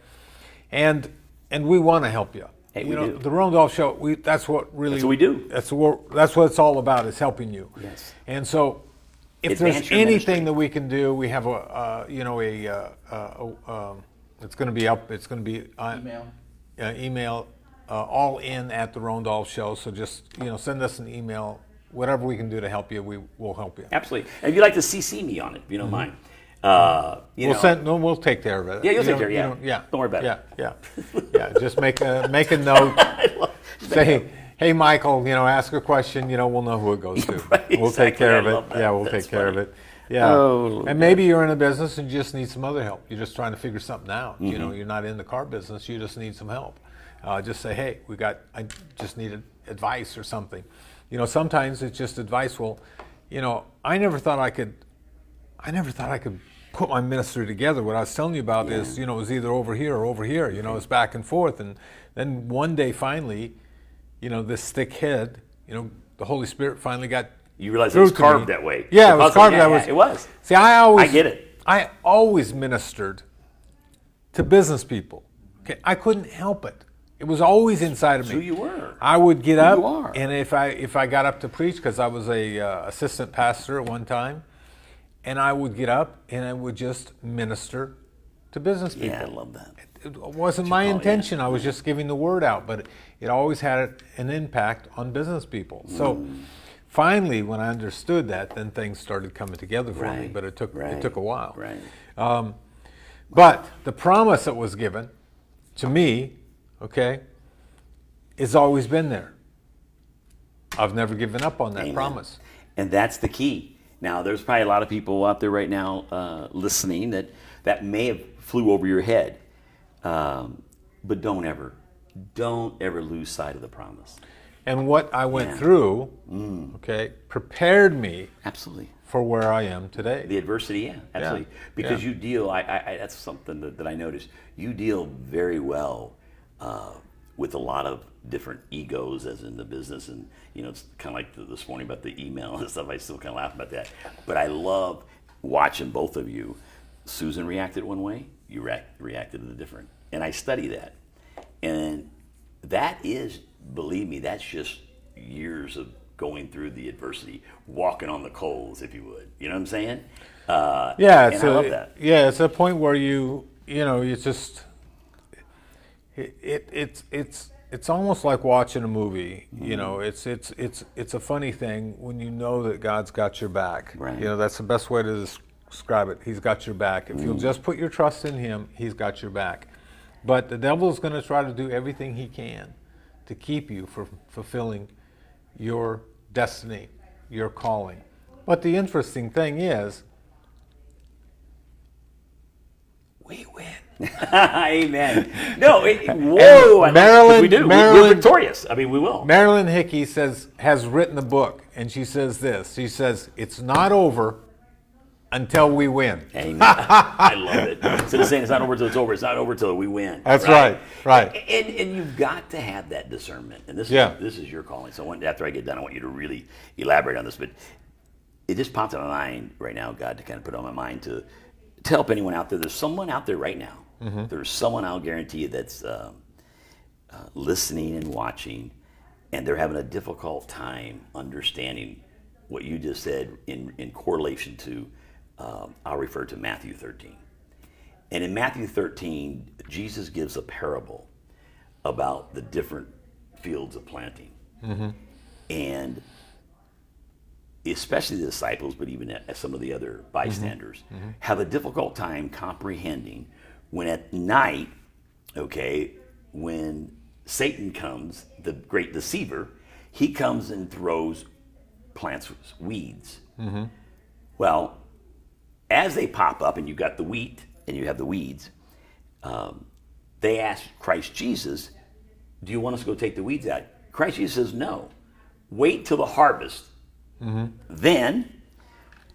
Speaker 5: and and we want to help you.
Speaker 6: Hey,
Speaker 5: you
Speaker 6: we
Speaker 5: know,
Speaker 6: do.
Speaker 5: the Rondolph Show, we that's what really
Speaker 6: That's what we do.
Speaker 5: That's what that's what it's all about is helping you.
Speaker 6: Yes.
Speaker 5: And so, if
Speaker 6: Advance
Speaker 5: there's anything
Speaker 6: ministry.
Speaker 5: that we can do, we have a uh, you know a uh, uh, um, it's going to be up. It's going to be uh,
Speaker 7: Email.
Speaker 5: uh, email uh, all in at the Rondolph Show. So just you know, send us an email. Whatever we can do to help you, we will help you.
Speaker 6: Absolutely. And if you'd like to CC me on it, if you don't mind. Uh, you
Speaker 5: We'll
Speaker 6: know,
Speaker 5: send. No, we'll take care of it.
Speaker 6: Yeah, you'll
Speaker 5: You
Speaker 6: take
Speaker 5: don't-
Speaker 6: care,
Speaker 5: you
Speaker 6: yeah.
Speaker 5: don't- yeah.
Speaker 6: Don't worry about
Speaker 5: yeah,
Speaker 6: it.
Speaker 5: Yeah, yeah. yeah. Just make a make a note. Say, hey, Michael. You know, ask a question. You know, we'll know who it goes to.
Speaker 6: right,
Speaker 5: we'll take care
Speaker 6: I
Speaker 5: of it.
Speaker 6: that.
Speaker 5: Yeah, we'll
Speaker 6: That's
Speaker 5: take care of it. Yeah.
Speaker 6: Oh,
Speaker 5: and maybe you're in a business and you just need some other help. You're just trying to figure something out. You
Speaker 6: Mm-hmm.
Speaker 5: know, you're not in the car business. You just need some help. Uh, just say, hey, we got. I just needed advice or something. You know, sometimes it's just advice. Well, you know, I never thought I could. I never thought I could put my ministry together. What I was telling you about is, you know, it was either over here or over here. You know, it's back and forth. And then one day, finally, you know, this thick head, you know, the Holy Spirit finally got.
Speaker 6: You realize it was carved
Speaker 5: me.
Speaker 6: that way.
Speaker 5: Yeah,
Speaker 6: The
Speaker 5: it was
Speaker 6: puzzle,
Speaker 5: carved
Speaker 6: yeah,
Speaker 5: that
Speaker 6: yeah,
Speaker 5: was.
Speaker 6: it was.
Speaker 5: See, I always.
Speaker 6: I get it.
Speaker 5: I always ministered to business people. Okay, I couldn't help it. It was always inside of me.
Speaker 6: who you were.
Speaker 5: I would get
Speaker 6: Who
Speaker 5: up, and if I if I got up to preach, because I was a uh, assistant pastor at one time, and I would get up and I would just minister to business people.
Speaker 6: Yeah, I love that.
Speaker 5: It wasn't my
Speaker 6: call it, yeah.
Speaker 5: intention. I was just giving the word out, but it always had an impact on business people. So
Speaker 6: Mm.
Speaker 5: finally, when I understood that, then things started coming together for me. But it took
Speaker 6: right,
Speaker 5: it took a while.
Speaker 6: Right.
Speaker 5: But the promise that was given to me, okay, has always been there. I've never given up on that
Speaker 6: Amen.
Speaker 5: promise.
Speaker 6: And that's the key. Now, there's probably a lot of people out there right now uh, listening that that may have flew over your head, um, but don't ever, don't ever lose sight of the promise.
Speaker 5: And what I went
Speaker 6: Yeah. Mm.
Speaker 5: through, okay, prepared me
Speaker 6: Absolutely.
Speaker 5: for where I am today.
Speaker 6: The adversity, yeah, absolutely. Because
Speaker 5: yeah.
Speaker 6: you deal, I, I, I, that's something that, that I noticed. You deal very well uh, with a lot of different egos, as in the business, and you know, it's kind of like the, this morning about the email and stuff. I still kind of laugh about that, but I love watching both of you. Susan reacted one way, you react, reacted to the different, and I study that, and that is, believe me, that's just years of going through the adversity, walking on the coals, if you would. You know what I'm saying? Uh,
Speaker 5: Yeah, it's a,
Speaker 6: love that.
Speaker 5: yeah, it's a point where you, you know, you just, it, it it's it's it's almost like watching a movie. You know,
Speaker 6: Mm-hmm.
Speaker 5: it's it's it's it's a funny thing when you know that God's got your back.
Speaker 6: Right.
Speaker 5: You know, that's the best way to describe it. He's got your back. If you'll
Speaker 6: Mm.
Speaker 5: just put your trust in Him, He's got your back. But the devil's going to try to do everything he can to keep you from fulfilling your destiny, your calling. But the interesting thing is, we win.
Speaker 6: Amen. No, it, whoa! Love-
Speaker 5: Marilyn-
Speaker 6: we do. We- We're victorious. I mean, we will.
Speaker 5: Marilyn Hickey says has written a book, and she says this. She says it's not over until we win.
Speaker 6: Amen. I love it. Instead of saying it's not over till it's over, it's not over till we win.
Speaker 5: That's right, right.
Speaker 6: And and you've got to have that discernment. And this
Speaker 5: Yeah.
Speaker 6: is this is your calling. So when, after I get done, I want you to really elaborate on this. But it just popped in my mind right now. God to kind of put on my mind to to help anyone out there. There's someone out there right now.
Speaker 5: Mm-hmm.
Speaker 6: There's someone I'll guarantee you that's um, uh, listening and watching, and they're having a difficult time understanding what you just said in, in correlation to, um, I'll refer to Matthew 13. And in Matthew 13, Jesus gives a parable about the different fields of planting. and especially the disciples, but even uh, some of the other bystanders, have a difficult time comprehending when at night, okay, when Satan comes, the great deceiver, he comes and throws plants weeds. Well, as they pop up, and you've got the wheat and you have the weeds, um, they ask Christ Jesus, "Do you want us to go take the weeds out?" Christ Jesus says, "No. Wait till the harvest. Then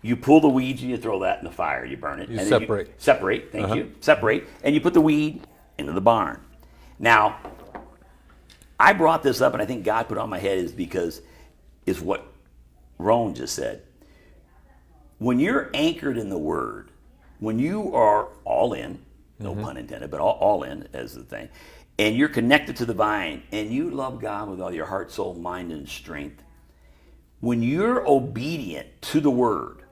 Speaker 6: you pull the weeds and you throw that in the fire. You burn it.
Speaker 5: You
Speaker 6: and
Speaker 5: separate.
Speaker 6: separate. Thank uh-huh. you. Separate, and you put the weed into the barn. Now, I brought this up, and I think God put it on my head is because is what Ron just said. When you're anchored in the Word, when you are all in, no mm-hmm. pun intended, but all, all in as the thing, and you're connected to the vine, and you love God with all your heart, soul, mind, and strength, when you're obedient to the Word,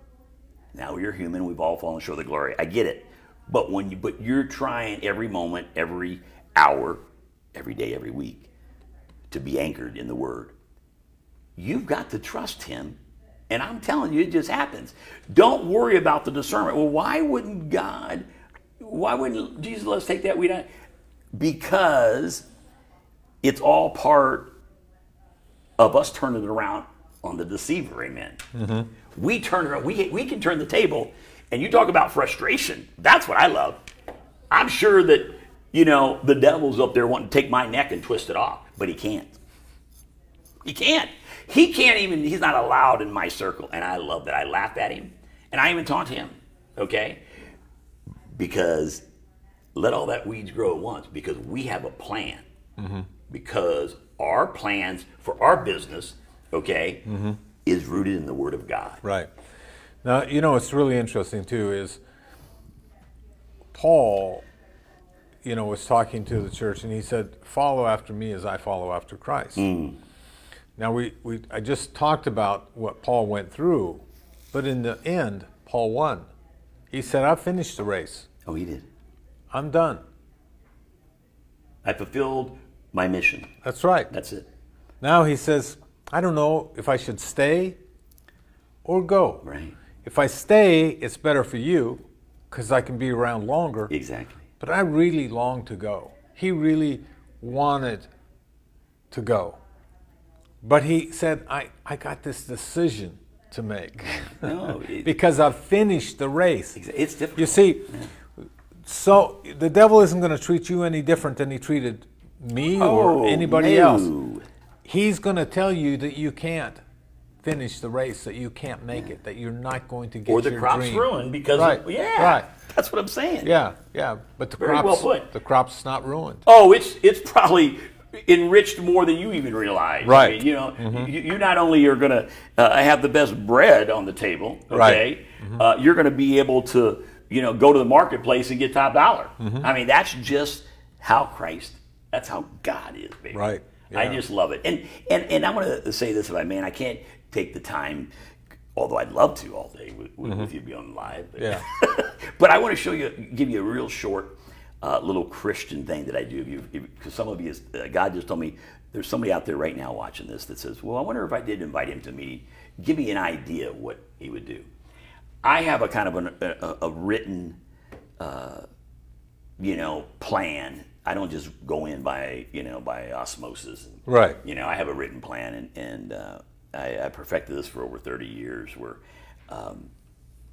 Speaker 6: now you're human, we've all fallen short of the glory. I get it. But when you but you're trying every moment, every hour, every day, every week to be anchored in the word. You've got to trust him. And I'm telling you, it just happens. Don't worry about the discernment. Well, why wouldn't God, why wouldn't Jesus let us take that We don't Because it's all part of us turning it around on the deceiver, amen. Mm-hmm. We turn around, we, we can turn the table, and you talk about frustration. That's what I love. I'm sure that, you know, the devil's up there wanting to take my neck and twist it off, but he can't. He can't. He can't even, he's not allowed in my circle. And I love that. I laughed at him. And I even taunt him, okay? Because let all that weeds grow at once because we have a plan. Mm-hmm. Because our plans for our business, okay, mm-hmm. is rooted in the Word of God.
Speaker 5: Right. Now, you know, what's really interesting too is Paul, you know, was talking to the church and he said, Follow after me as I follow after Christ. Mm. Now, we, we, I just talked about what Paul went through, but in the end, Paul won. He said, I've finished the race.
Speaker 6: Oh, he did.
Speaker 5: I'm done.
Speaker 6: I fulfilled my mission.
Speaker 5: That's right.
Speaker 6: That's it.
Speaker 5: Now he says, I don't know if I should stay or go.
Speaker 6: Right.
Speaker 5: If I stay, it's better for you because I can be around longer.
Speaker 6: Exactly.
Speaker 5: But I really long to go. He really wanted to go. But he said, I, I got this decision to make
Speaker 6: No, it-
Speaker 5: because I've finished the race.
Speaker 6: It's difficult.
Speaker 5: You see, so the devil isn't going to treat you any different than he treated me
Speaker 6: Oh,
Speaker 5: or anybody
Speaker 6: no.
Speaker 5: else. He's going to tell you that you can't finish the race, that you can't make it, that you're not going to get
Speaker 6: or the
Speaker 5: your
Speaker 6: crop's
Speaker 5: dream.
Speaker 6: ruined because
Speaker 5: Right,
Speaker 6: of, yeah,
Speaker 5: right.
Speaker 6: that's what I'm saying.
Speaker 5: Yeah, yeah, but the
Speaker 6: Very
Speaker 5: crops,
Speaker 6: put.
Speaker 5: the crop's not ruined.
Speaker 6: Oh, it's it's probably enriched more than you even realize.
Speaker 5: Right. Mm-hmm.
Speaker 6: mean, you know, you, you not only are going to uh, have the best bread on the table, okay,
Speaker 5: Right. Mm-hmm.
Speaker 6: uh, you're going to be able to, you know, go to the marketplace and get top dollar.
Speaker 5: Mm-hmm.
Speaker 6: I mean, that's just how Christ. That's how God is, baby.
Speaker 5: Right.
Speaker 6: I just love it. And and and I want to say this, if I may. and I can't take the time, although I'd love to all day with, with, with you being on live. but-
Speaker 5: Mm-hmm. Yeah.
Speaker 6: but I want to show you, give you a real short uh, little Christian thing that I do. Because some of you, uh, God just told me there's somebody out there right now watching this that says, "Well, I wonder if I did invite him to me, give me an idea of what he would do." I have a kind of an, a, a written, uh, you know, plan. I don't just go in by you know by osmosis.
Speaker 5: Right.
Speaker 6: You know, I have a written plan, and, and uh, I, I perfected this for over 30 years. Where, um,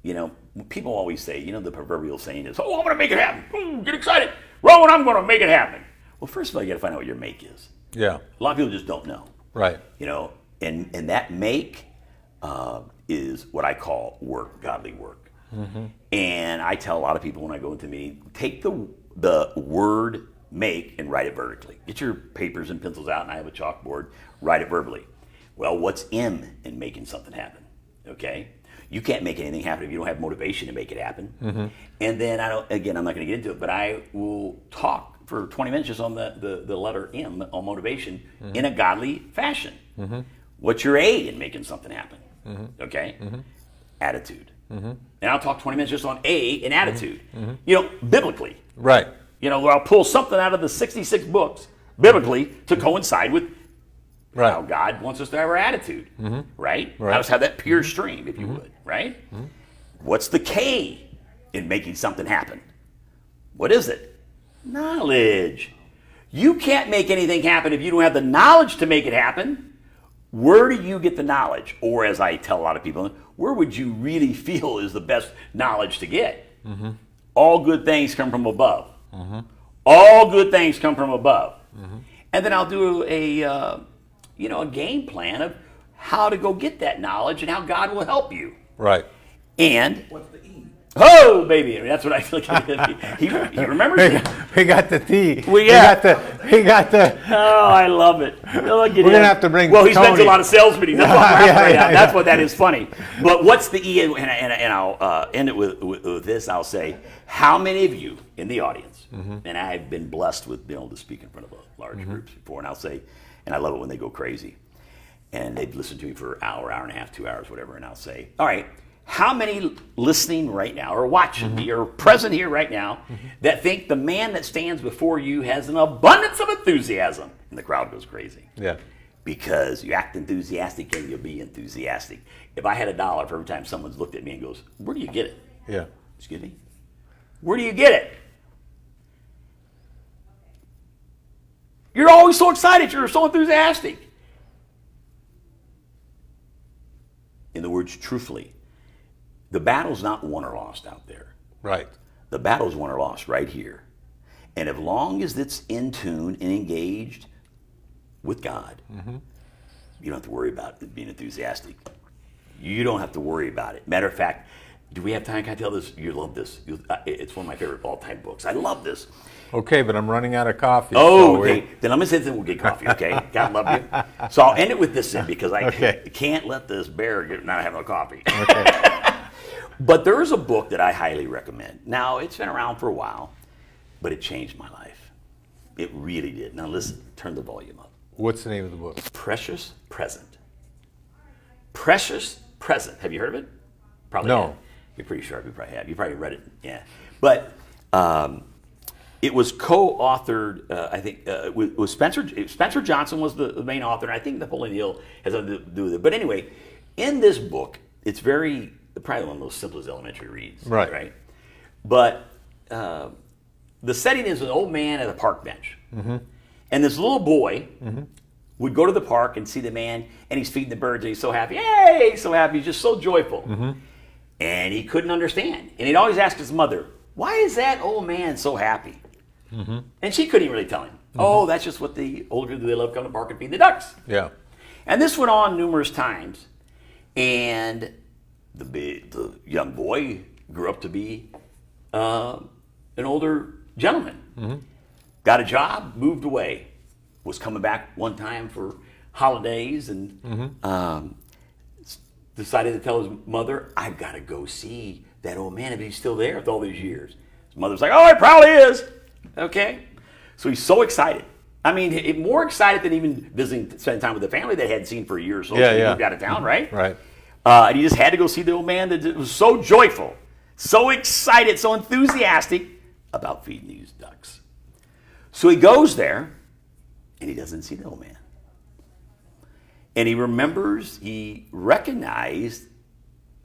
Speaker 6: you know, people always say, you know, the proverbial saying is, "Oh, I'm going to make it happen. Ooh, get excited, Rowan! I'm going to make it happen." Well, first of all, you got to find out what your make is.
Speaker 5: Yeah,
Speaker 6: A lot of people just don't know.
Speaker 5: right.
Speaker 6: You know, and and that make uh, is what I call work, godly work. And I tell a lot of people when I go into meeting, take the the word make and write it vertically. Get your papers and pencils out, and I have a chalkboard. Write it verbally. Well, what's M in making something happen? Okay. You can't make anything happen if you don't have motivation to make it happen. Mm-hmm. And then I don't. Again, I'm not going to get into it, but I will talk for 20 minutes just on the, the, the letter M on motivation mm-hmm. in a godly fashion. Mm-hmm. What's your A in making something happen? Okay? Attitude. And I'll talk 20 minutes just on A in attitude. You know, biblically.
Speaker 5: Right.
Speaker 6: You know, where I'll pull something out of the 66 books biblically to coincide with
Speaker 5: Right.
Speaker 6: How God wants us to have our attitude, mm-hmm. right?
Speaker 5: Right.
Speaker 6: Let us have that pure mm-hmm. stream, if you mm-hmm. would, right? What's the K in making something happen? What is it? Knowledge. You can't make anything happen if you don't have the knowledge to make it happen. Where do you get the knowledge? Or, as I tell a lot of people, where would you really feel is the best knowledge to get? All good things come from above. All good things come from above. And then I'll do a, uh, you know, a game plan of how to go get that knowledge and how God will help you.
Speaker 5: Right.
Speaker 6: And what's the E? oh, baby, that's what I feel like. He, he remembers
Speaker 5: We
Speaker 6: it.
Speaker 5: got, we got the tea.
Speaker 6: We
Speaker 5: We
Speaker 6: got-
Speaker 5: got the. We got the.
Speaker 6: Oh, I love it. Look at
Speaker 5: We're
Speaker 6: him.
Speaker 5: gonna have to bring
Speaker 6: Well, he spends a lot of sales meetings. That's, what I'm
Speaker 5: Yeah,
Speaker 6: right
Speaker 5: yeah.
Speaker 6: That's what that is funny. But what's the E? And, and, and I'll uh, end it with, with, with this. I'll say, how many of you in the audience,
Speaker 5: Mm-hmm.
Speaker 6: and I've been blessed with being able to speak in front of a large mm-hmm. groups before, and I'll say, and I love it when they go crazy, and they've listened to me for an hour, hour and a half, two hours, whatever, and I'll say, all right. How many listening right now or watching mm-hmm. me or present here right now mm-hmm. that think the man that stands before you has an abundance of enthusiasm? And the crowd goes crazy
Speaker 5: Yeah.
Speaker 6: because you act enthusiastic and you'll be enthusiastic. If I had a dollar for every time someone's looked at me and goes, Where do you get it?
Speaker 5: Yeah.
Speaker 6: Excuse me? Where do you get it? You're always so excited. You're so enthusiastic. In the words truthfully, the battle's not won or lost out there.
Speaker 5: Right.
Speaker 6: The battle's won or lost right here. And as long as it's in tune and engaged with God, you don't have to worry about it being enthusiastic. You don't have to worry about it. Matter of fact, do we have time? Can I tell this? You love this. You, uh, it's one of my favorite all-time books. I love this.
Speaker 5: Okay, but I'm running out of coffee.
Speaker 6: Oh,
Speaker 5: so we-
Speaker 6: okay. Then let me say this and we'll get coffee, okay? God love you. So I'll end it with this then because I
Speaker 5: Okay.
Speaker 6: can't let this bear get not have no coffee. Okay. but there is a book that I highly recommend. Now, it's been around for a while, but it changed my life. It really did. Now, listen, turn the volume up.
Speaker 5: What's the name of the book?
Speaker 6: Precious Present. Precious Present. Have you heard of it? Probably
Speaker 5: No.
Speaker 6: have. You're pretty sure you probably have. You probably read it. Yeah. But um, it was co-authored, uh, I think, uh, with, with Spencer. Spencer Johnson was the, the main author, and I think Napoleon Hill has something to do with it. But anyway, in this book, it's very probably one of the simplest elementary reads.
Speaker 5: Right.
Speaker 6: Right. But uh, the setting is an old man at a park bench, and this little boy would go to the park and see the man, and he's feeding the birds, and he's so happy. Yay! He's so happy. He's just so joyful. And he couldn't understand. And he'd always ask his mother, "Why is that old man so happy?" And she couldn't even really tell him. Oh, that's just what the older they love coming to park and feeding the ducks.
Speaker 5: Yeah.
Speaker 6: And this went on numerous times. And the, the young boy grew up to be uh, an older gentleman. Got a job, moved away, was coming back one time for holidays and um, decided to tell his mother, I've got to go see that old man if he's still there after all these years. His mother's like, oh, he probably is. Okay. So he's so excited. I mean, more excited than even visiting, spending time with the family that he hadn't seen for a year or so.
Speaker 5: Yeah,
Speaker 6: so
Speaker 5: yeah.
Speaker 6: moved out of town, right?
Speaker 5: Right.
Speaker 6: Uh, and he just had to go see the old man that was so joyful, so excited, so enthusiastic about feeding these ducks. So he goes there and he doesn't see the old man. And he remembers, he recognized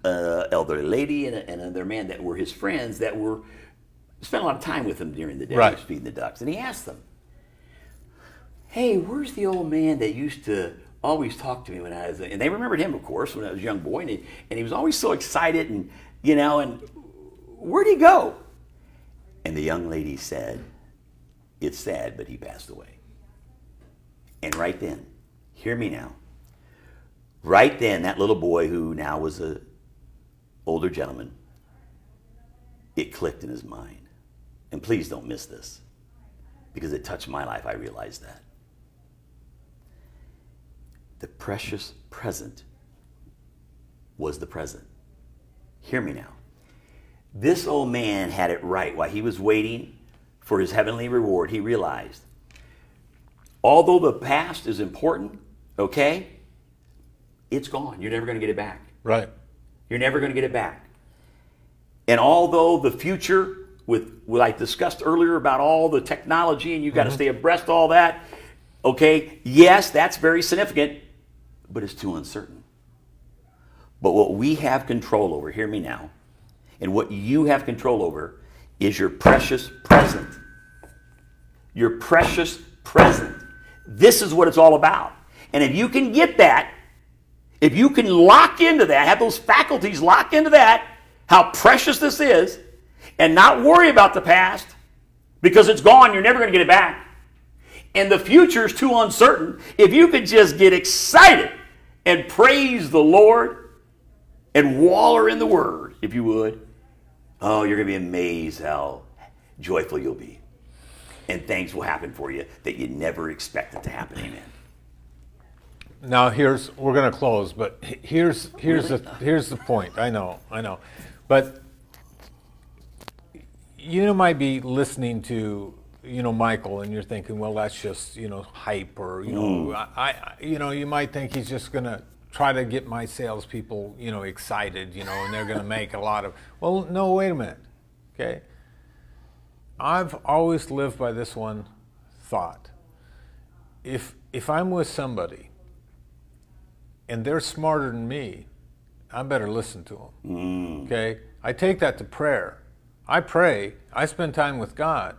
Speaker 6: an elderly lady and, and another man that were his friends that were spent a lot of time with him during the day
Speaker 5: Right.
Speaker 6: feeding the ducks. And he asked them, hey, where's the old man that used to always talk to me when I was, and they remembered him, of course, when I was a young boy, and he, and he was always so excited, and, you know, and where'd he go? And the young lady said, it's sad, but he passed away. And right then, hear me now, right then, that little boy who now was a older gentleman, it clicked in his mind. And please don't miss this because it touched my life. I realized that. The precious present was the present. Hear me now. This old man had it right while he was waiting for his heavenly reward. He realized, although the past is important, okay, it's gone. You're never going to get it back.
Speaker 5: Right.
Speaker 6: You're never going to get it back. And although the future, with what I discussed earlier about all the technology and you've got to mm-hmm. stay abreast of all that, Okay, yes, that's very significant, but it's too uncertain. But what we have control over, hear me now, and what you have control over is your precious present. Your precious present. This is what it's all about. And if you can get that, if you can lock into that, have those faculties lock into that, how precious this is, and not worry about the past because it's gone, you're never going to get it back. And the future is too uncertain. If you could just get excited and praise the Lord and waller in the Word, if you would, oh, you're going to be amazed how joyful you'll be. And things will happen for you that you never expected to happen. Amen.
Speaker 5: Now here's we're going to close, but he- here's here's the here's the point. I know, I know, but you might be listening to you know Michael, and you're thinking, well, that's just you know hype, or you know, mm. I, I you know you might think he's just going to try to get my salespeople you know excited, you know, and they're going to make a lot of. Well, no, wait a minute, okay. I've always lived by this one thought. If if I'm with somebody and they're smarter than me, I better listen to them. Mm. Okay? I take that to prayer. I pray, I spend time with God,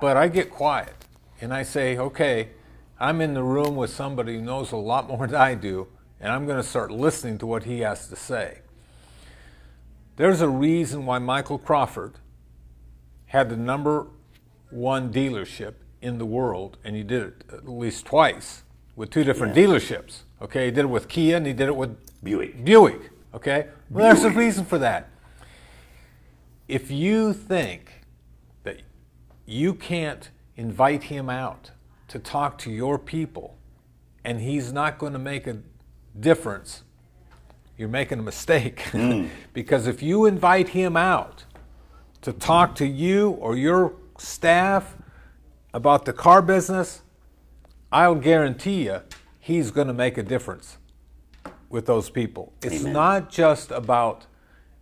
Speaker 5: but I get quiet and I say, okay, I'm in the room with somebody who knows a lot more than I do, and I'm going to start listening to what he has to say. There's a reason why Michael Crawford had the number one dealership in the world, and he did it at least twice with two different
Speaker 6: Yeah.
Speaker 5: dealerships. Okay, he did it with Kia and he did it with
Speaker 6: Buick.
Speaker 5: Buick. Okay, well, there's a reason for that. If you think that you can't invite him out to talk to your people, and he's not going to make a difference, you're making a mistake. Hmm. because if you invite him out to talk to you or your staff about the car business, I'll guarantee you he's going to make a difference with those people. It's
Speaker 6: Amen.
Speaker 5: not just about,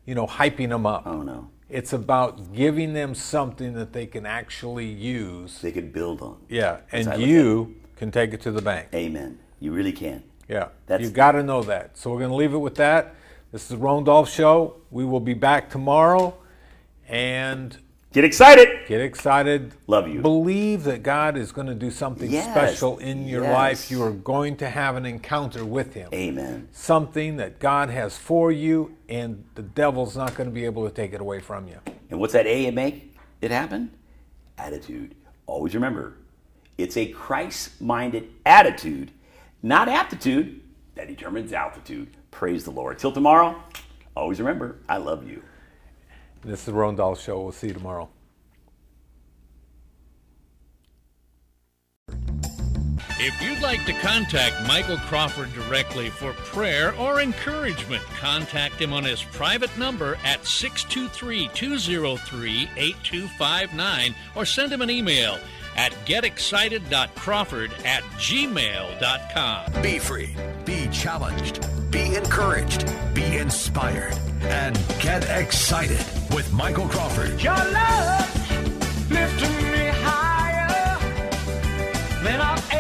Speaker 5: you know, hyping them up.
Speaker 6: Oh, no.
Speaker 5: It's about giving them something that they can actually use.
Speaker 6: They can build on.
Speaker 5: Yeah,
Speaker 6: That's how I
Speaker 5: and you can take it to the bank.
Speaker 6: Amen. You really can.
Speaker 5: Yeah,
Speaker 6: That's-
Speaker 5: you got to know that. So we're going to leave it with that. This is the Ron Dolph Show. We will be back tomorrow, and
Speaker 6: Get excited.
Speaker 5: get excited.
Speaker 6: Love you.
Speaker 5: Believe that God is going to do something
Speaker 6: Yes,
Speaker 5: special in your
Speaker 6: yes.
Speaker 5: life. You are going to have an encounter with Him.
Speaker 6: Amen.
Speaker 5: Something that God has for you, and the devil's not going to be able to take it away from you.
Speaker 6: And what's that A and make it happen? Attitude. Always remember, it's a Christ minded attitude, not aptitude, that determines altitude. Praise the Lord. Till tomorrow, always remember, I love you.
Speaker 5: This is the Ron Dahl Show. We'll see you tomorrow.
Speaker 7: If you'd like to contact Michael Crawford directly for prayer or encouragement, contact him on his private number at 623 203 8259 or send him an email at getexcited.crawford at gmail.com.
Speaker 2: Be free, be challenged, be encouraged, inspired, and get excited with Michael Crawford.
Speaker 3: Your love lifting me higher than I've